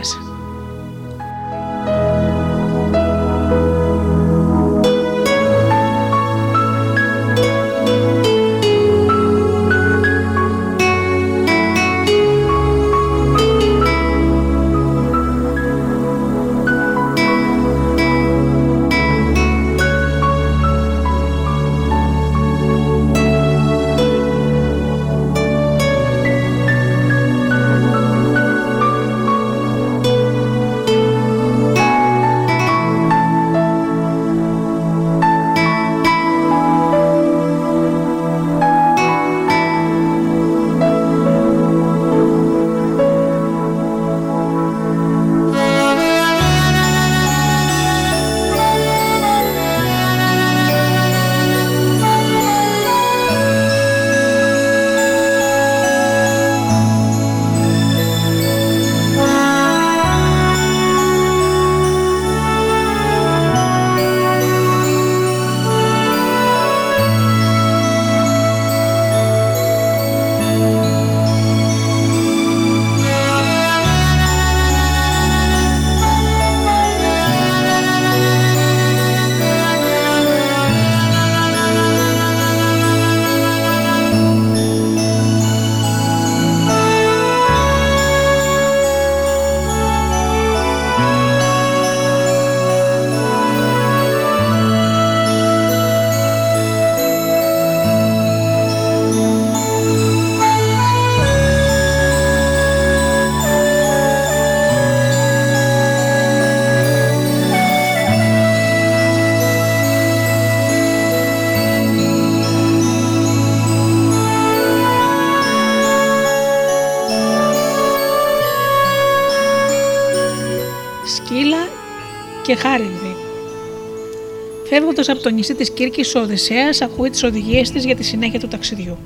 Από το νησί της Κύρκης, ο Οδυσσέας ακούει τις οδηγίες της για τη συνέχεια του ταξιδιού.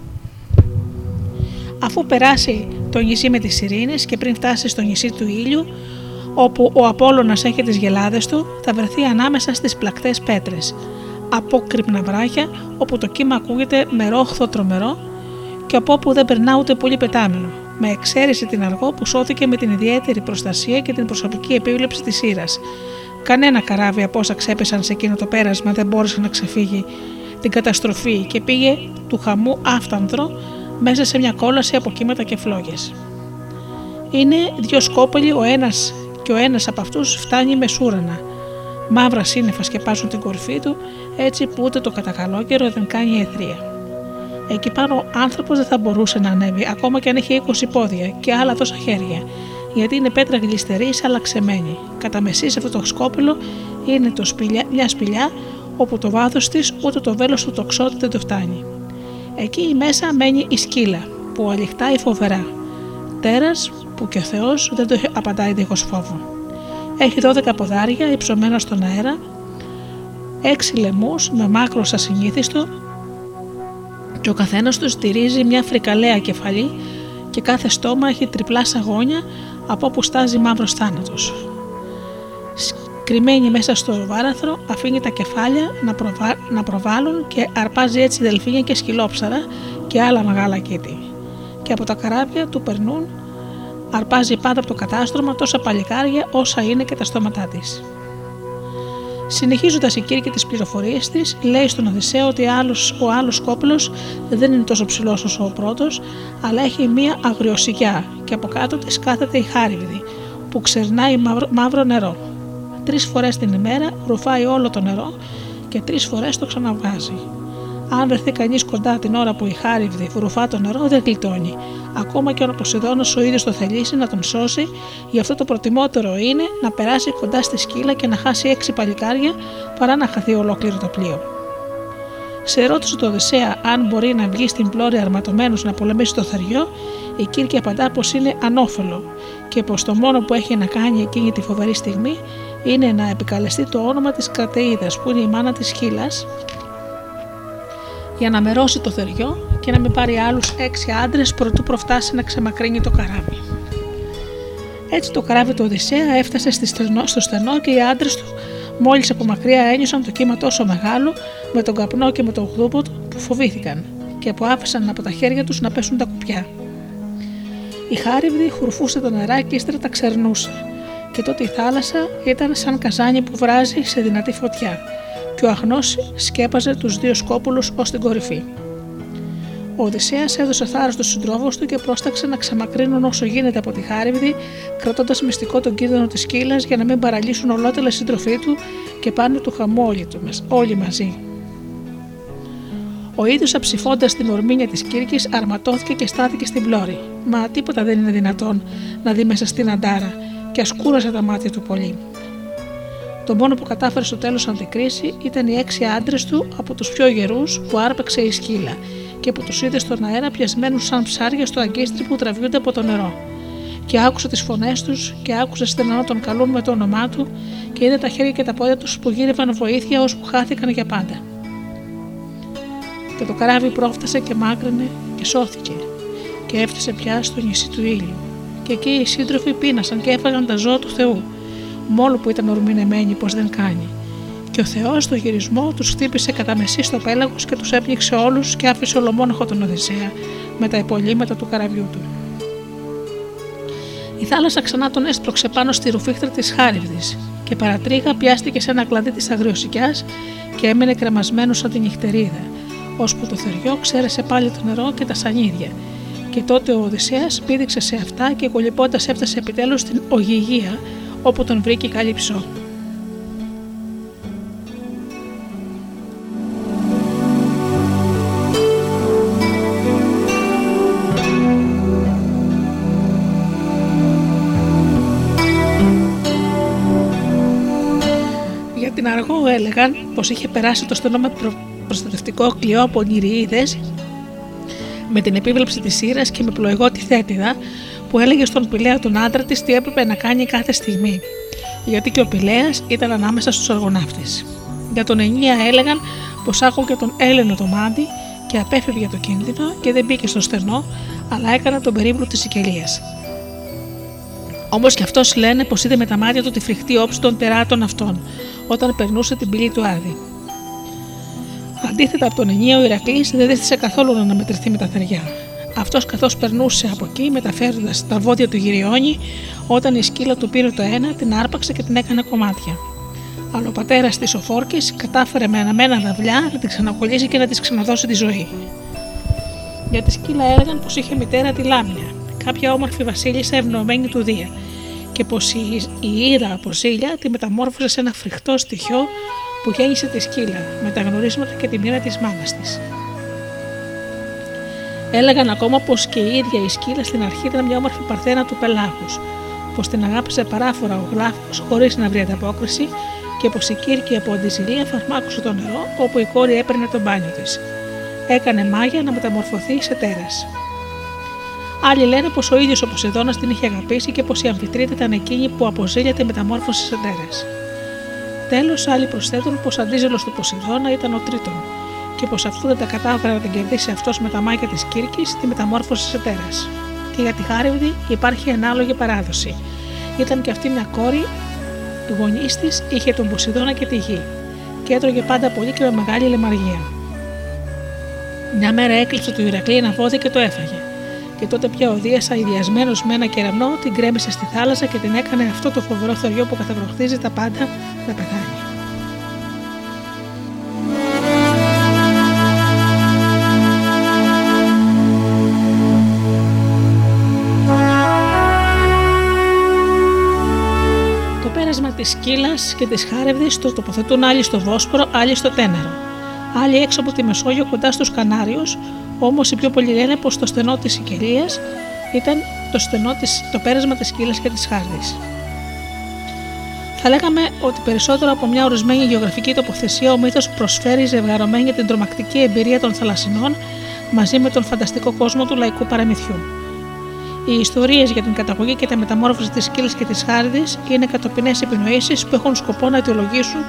Αφού περάσει το νησί με τις Ειρήνες και πριν φτάσει στο νησί του ήλιου, όπου ο Απόλλωνας έχει τις γελάδες του, θα βρεθεί ανάμεσα στις πλακτές πέτρες, απόκρυπνα βράχια, όπου το κύμα ακούγεται με ρόχθο τρομερό και από όπου δεν περνά ούτε πολύ πετάμενο, με εξαίρεση την αργό που σώθηκε με την ιδιαίτερη προστασία και την προσωπική επίβλεψη της σύρας. Κανένα καράβι από όσα ξέπεσαν σε εκείνο το πέρασμα δεν μπόρεσε να ξεφύγει την καταστροφή και πήγε του χαμού άφτανδρο μέσα σε μια κόλαση από κύματα και φλόγες. Είναι δύο σκόπελοι ο ένας και ο ένας από αυτούς φτάνει με σούρανα. Μαύρα σύννεφα σκεπάζουν την κορφή του έτσι που ούτε το κατακαλόκαιρο δεν κάνει εθρία. Εκεί πάνω ο άνθρωπος δεν θα μπορούσε να ανέβει ακόμα και αν έχει 20 πόδια και άλλα τόσα χέρια γιατί είναι πέτρα γλιστερής αλλά ξεμένη. Κατά μεσής σε αυτό το σκόπελο είναι το σπηλιά, μια σπηλιά όπου το βάθος της ούτε το βέλος του τοξότη δεν το φτάνει. Εκεί μέσα μένει η σκύλα που αληχτάει φοβερά. Τέρας που και ο Θεός δεν το απαντάει δίχως φόβο. Έχει 12 ποδάρια υψωμένα στον αέρα, έξι λαιμούς με μάκρος ασυνήθιστο και ο καθένας τους στηρίζει μια φρικαλαία κεφαλή και κάθε στόμα έχει τριπλά σαγόνια από όπου στάζει μαύρος θάνατος. Κρυμμένη μέσα στο βάραθρο αφήνει τα κεφάλια να, προβα... να προβάλλουν και αρπάζει έτσι δελφίνια και σκυλόψαρα και άλλα μεγάλα κήτη. Και από τα καράβια του περνούν αρπάζει πάντα από το κατάστρωμα τόσα παλικάρια όσα είναι και τα στόματά της. Συνεχίζοντας η Κύρκη τις πληροφορίες της, λέει στον Οδυσσέα ότι άλλος, ο άλλος κόπλος δεν είναι τόσο ψηλός όσο ο πρώτος, αλλά έχει μία αγριοσικιά και από κάτω της κάθεται η χάριβδη, που ξερνάει μαύρο, μαύρο νερό. Τρεις φορές την ημέρα ρουφάει όλο το νερό και τρεις φορές το ξαναβγάζει. Αν βρεθεί κανείς κοντά την ώρα που η χάριβδη ρουφά το νερό, δεν γλιτώνει. Ακόμα και αν ο Ποσειδώνα ο ίδιο το θελήσει να τον σώσει, γι' αυτό το προτιμότερο είναι να περάσει κοντά στη σκύλα και να χάσει έξι παλικάρια παρά να χαθεί ολόκληρο το πλοίο. Σε ερώτηση του Οδυσσέα αν μπορεί να βγει στην πλώρη αρματωμένος να πολεμήσει το θεριό, η Κύρκη απαντά πως είναι ανώφελο και πως το μόνο που έχει να κάνει εκείνη τη φοβερή στιγμή είναι να επικαλεστεί το όνομα της Κρατείδα που είναι η μάνα της Χίλας για να μερώσει το θεριό και να μην πάρει άλλους έξι άντρες προτού προφτάσει να ξεμακρύνει το καράβι. Έτσι το καράβι του Οδυσσέα έφτασε στο στενό και οι άντρες του μόλις από μακριά ένιωσαν το κύμα τόσο μεγάλο με τον καπνό και με τον γδούπο του που φοβήθηκαν και που άφησαν από τα χέρια τους να πέσουν τα κουπιά. Η χάριβδη χουρφούσε το νερά και ύστερα τα ξερνούσε και τότε η θάλασσα ήταν σαν καζάνι που βράζει σε δυνατή φωτιά και ο Αχνός σκέπαζε τους δύο σκόπουλους ως την κορυφή. Ο Οδυσσέας έδωσε θάρρος στους συντρόφους του και πρόσταξε να ξαμακρύνουν όσο γίνεται από τη χάριβδη, κρατώντας μυστικό τον κίνδυνο της σκύλας για να μην παραλύσουν ολότελα σύντροφοί του και πάνε του χαμού όλοι, του, όλοι μαζί. Ο ίδιος αψηφώντας την ορμήνια της Κύρκης, αρματώθηκε και στάθηκε στην πλώρη. Μα τίποτα δεν είναι δυνατόν να δει μέσα στην αντάρα και ασκούρασε τα μάτια του πολύ. Το μόνο που κατάφερε στο τέλος να αντικρίσει ήταν οι έξι άντρες του από τους πιο γερούς που άρπαξε η σκύλα και που τους είδε στον αέρα πιασμένους σαν ψάρια στο αγκίστρι που τραβιούνται από το νερό. Και άκουσε τις φωνές τους και άκουσε στενά να τον καλούν με το όνομά του και είδε τα χέρια και τα πόδια τους που γύρευαν βοήθεια ώσπου χάθηκαν για πάντα. Και το καράβι πρόφτασε και μάκρυνε και σώθηκε και έφτασε πια στο νησί του ήλιου. Και εκεί οι σύντροφοι πείνασαν και έφαγαν τα ζώα του Θεού μόνο που ήταν ορμηνεμένοι πως δεν κάνει. Και ο Θεός στο γυρισμό τους χτύπησε κατά μεσή στο πέλαγος και τους έπνιξε όλους και άφησε ολομόναχο τον Οδυσσέα με τα υπολείμματα του καραβιού του. Η θάλασσα ξανά τον έσπρωξε πάνω στη ρουφίχτρα της Χάριβδης και παρατρίγα πιάστηκε σε ένα κλαδί της αγριοσικιάς και έμενε κρεμασμένος σαν την νυχτερίδα, ώσπου το θεριό ξέρεσε πάλι το νερό και τα σανίδια. Και τότε ο Οδυσσέας πήδηξε σε αυτά και κολυπώντα έφτασε επιτέλους στην Ογυγία, όπου τον βρήκε καλύψο. Για την αργό έλεγαν πως είχε περάσει το στενό με προ... προστατευτικό κλειό από νηριίδες με την επίβλεψη της σύρας και με πλοηγό τη θέτιδα που έλεγε στον Πηλέα τον άντρα της τι έπρεπε να κάνει κάθε στιγμή, γιατί και ο Πηλέα ήταν ανάμεσα στους αργοναύτες. Για τον Ενία έλεγαν πως άκουγε τον Έλενο το μάτι και απέφευγε το κίνδυνο και δεν μπήκε στο στενό, αλλά έκανε τον περίπλο της Σικελίας. Όμως και αυτός λένε πως είδε με τα μάτια του τη φρικτή όψη των τεράτων αυτών, όταν περνούσε την πύλη του Άδη. Αντίθετα από τον ενίο, ο Ηρακλής δεν δέχτησε καθόλου να αναμετρηθεί με τα θεριά. Αυτός καθώς περνούσε από εκεί, μεταφέροντας τα βόδια του γυριώνει, όταν η σκύλα του πήρε το ένα, την άρπαξε και την έκανε κομμάτια. Αλλά ο πατέρας της ο Φόρκη κατάφερε με αναμένα δαυλιά να την ξανακολλήσει και να της ξαναδώσει τη ζωή. Για τη σκύλα έλεγαν πως είχε μητέρα τη Λάμια, κάποια όμορφη βασίλισσα ευνομένη του Δία, και πως η, η ήρα από ζήλια τη μεταμόρφωσε σε ένα φρικτό στοιχείο που γέννησε τη σκύλα με τα γνωρίσματα και τη μοίρα της μάνας της. Έλεγαν ακόμα πως και η ίδια η σκύλα στην αρχή ήταν μια όμορφη παρθένα του πελάγους, πως την αγάπησε παράφορα ο γλάφο χωρίς να βρει ανταπόκριση και πως η Κύρκη από αντιζηλία φαρμάκωσε το νερό όπου η κόρη έπαιρνε το μπάνιο της. Έκανε μάγια να μεταμορφωθεί σε τέρας. Άλλοι λένε πως ο ίδιος ο Ποσειδώνας την είχε αγαπήσει και πως η αμφιτρίτη ήταν εκείνη που από ζήλια τη μεταμόρφωσε σε τέρας. Τέλος, άλλοι προσθέτουν πως αντίζελος του Ποσειδώνα ήταν ο Τρίτον και πως αυτού δεν τα κατάφερε να την κερδίσει αυτός με τα μάγια της Κύρκης, τη μεταμόρφωσε σε τέρα. Και για τη Χάριβδη υπάρχει ανάλογη παράδοση. Ήταν και αυτή μια κόρη, γονείς της είχε τον Ποσειδώνα και τη γη, και έτρωγε πάντα πολύ και με μεγάλη λεμαργία. Μια μέρα έκλειψε του Ηρακλή ένα βόδι και το έφαγε. Και τότε πια ο Δία, αειδιασμένο με ένα κεραμνό, την κρέμισε στη θάλασσα και την έκανε αυτό το φοβερό θεριό που καταβροχθίζει τα πάντα να πεθάνει. Της σκύλας και της χάρευδης το τοποθετούν άλλοι στο Βόσπορο, άλλοι στο Τένερο. Άλλοι έξω από τη Μεσόγειο κοντά στους Κανάριους, όμως οι πιο πολλοί λένε πως το στενό της Σικελία ήταν το, στενό της, το πέρασμα της σκύλας και της χάρδης. Θα λέγαμε ότι περισσότερο από μια ορισμένη γεωγραφική τοποθεσία ο μύθος προσφέρει ζευγαρωμένη για την τρομακτική εμπειρία των θαλασσινών μαζί με τον φανταστικό κόσμο του λαϊκού παραμυθιού. Οι ιστορίες για την καταγωγή και τη μεταμόρφωση της σκύλα και της χάρδης είναι κατοπινές επινοήσεις που έχουν σκοπό να αιτιολογήσουν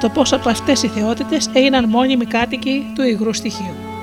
το πώς από αυτές οι θεότητες έγιναν μόνιμοι κάτοικοι του υγρού στοιχείου.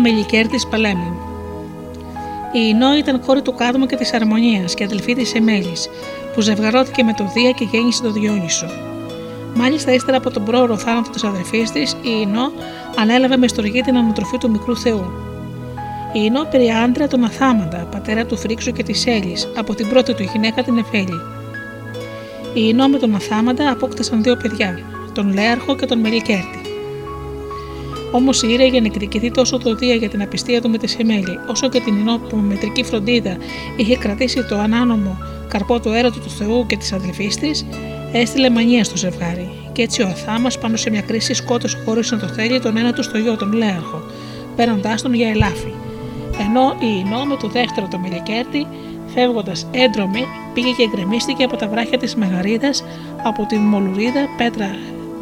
Λευκοθέα Μελικέρτη Παλέμου. Η Ινώ ήταν κόρη του Κάδμου και της Αρμονίας και αδελφή της Εμέλης, που ζευγαρώθηκε με το Δία και γέννησε τον Διόνυσο. Μάλιστα, ύστερα από τον πρόωρο θάνατο της αδερφή της, η Ινώ ανέλαβε με στοργή την ανατροφή του μικρού Θεού. Η Ινώ πήρε άντρα τον Αθάμαντα, πατέρα του Φρίξου και της Έλλη, από την πρώτη του γυναίκα την Εφέλη. Η Ινώ με τον Αθάμαντα απόκτησαν δύο παιδιά, τον Λέαρχο και τον Μελικέρτη. Όμως η Ήρα για να εκδικηθεί τόσο το Δία για την απιστία του με τη Σεμέλη, όσο και την Ινώ που με μετρική φροντίδα είχε κρατήσει το ανάνομο καρπό του έρωτου του Θεού και της αδελφής της, έστειλε μανία στο ζευγάρι. Και έτσι ο Αθάμας πάνω σε μια κρίση σκότωσε χωρίς να το θέλει τον ένα του στο γιο, τον Λέαρχο, παίρνοντάς τον για ελάφι. Ενώ η Ινώ με το δεύτερο το Μελικέρτη, φεύγοντας έντρομη, πήγε και γκρεμίστηκε από τα βράχια της Μεγαρίδας από τη Μολουρίδα, πέτρα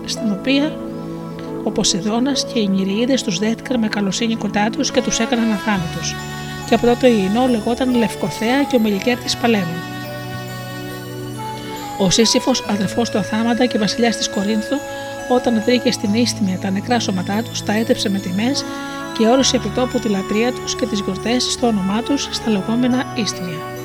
στην οποία ο Ποσειδώνας και οι Νηριίδες τους δέχτηκαν με καλοσύνη κοντά τους και τους έκαναν αθάνατου. Και από τότε η Ινώ λεγόταν Λευκοθέα και ο Μελικέρτη Παλέμου. Ο Σύσυφος, αδερφό του Αθάματα και βασιλιάς της Κορίνθου, όταν βρήκε στην ίστιμια τα νεκρά σώματά τους, τα έτρεψε με τιμές και όρισε επιτόπου τη λατρεία τους και τις γιορτές στο όνομά τους στα λεγόμενα ίστιμια.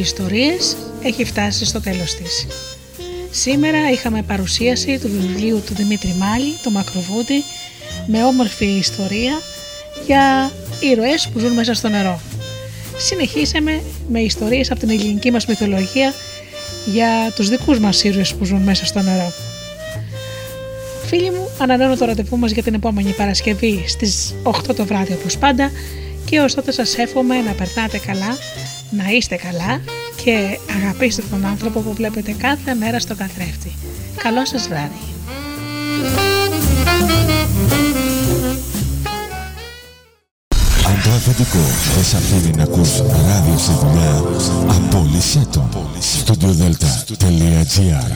Ιστορίες» έχει φτάσει στο τέλος της. Σήμερα είχαμε παρουσίαση του βιβλίου του Δημήτρη Μάλη, το Μακροβούτι, με όμορφη ιστορία για ήρωες που ζουν μέσα στο νερό. Συνεχίσαμε με ιστορίες από την ελληνική μας μυθολογία για τους δικούς μας ήρωες που ζουν μέσα στο νερό. Φίλοι μου, ανανεώνω το ραντεβού μας για την επόμενη Παρασκευή στις 8 το βράδυ όπως πάντα και ως τότε σας εύχομαι να περνάτε καλά, να είστε καλά και αγαπήστε τον άνθρωπο που βλέπετε κάθε μέρα στο καθρέφτη. Καλό σας βράδυ. Αν το αφεντικό δεν σ' αφήνει να ακούς ράδιο στη δουλειά, απόλυσέ το. Studiodelta.gr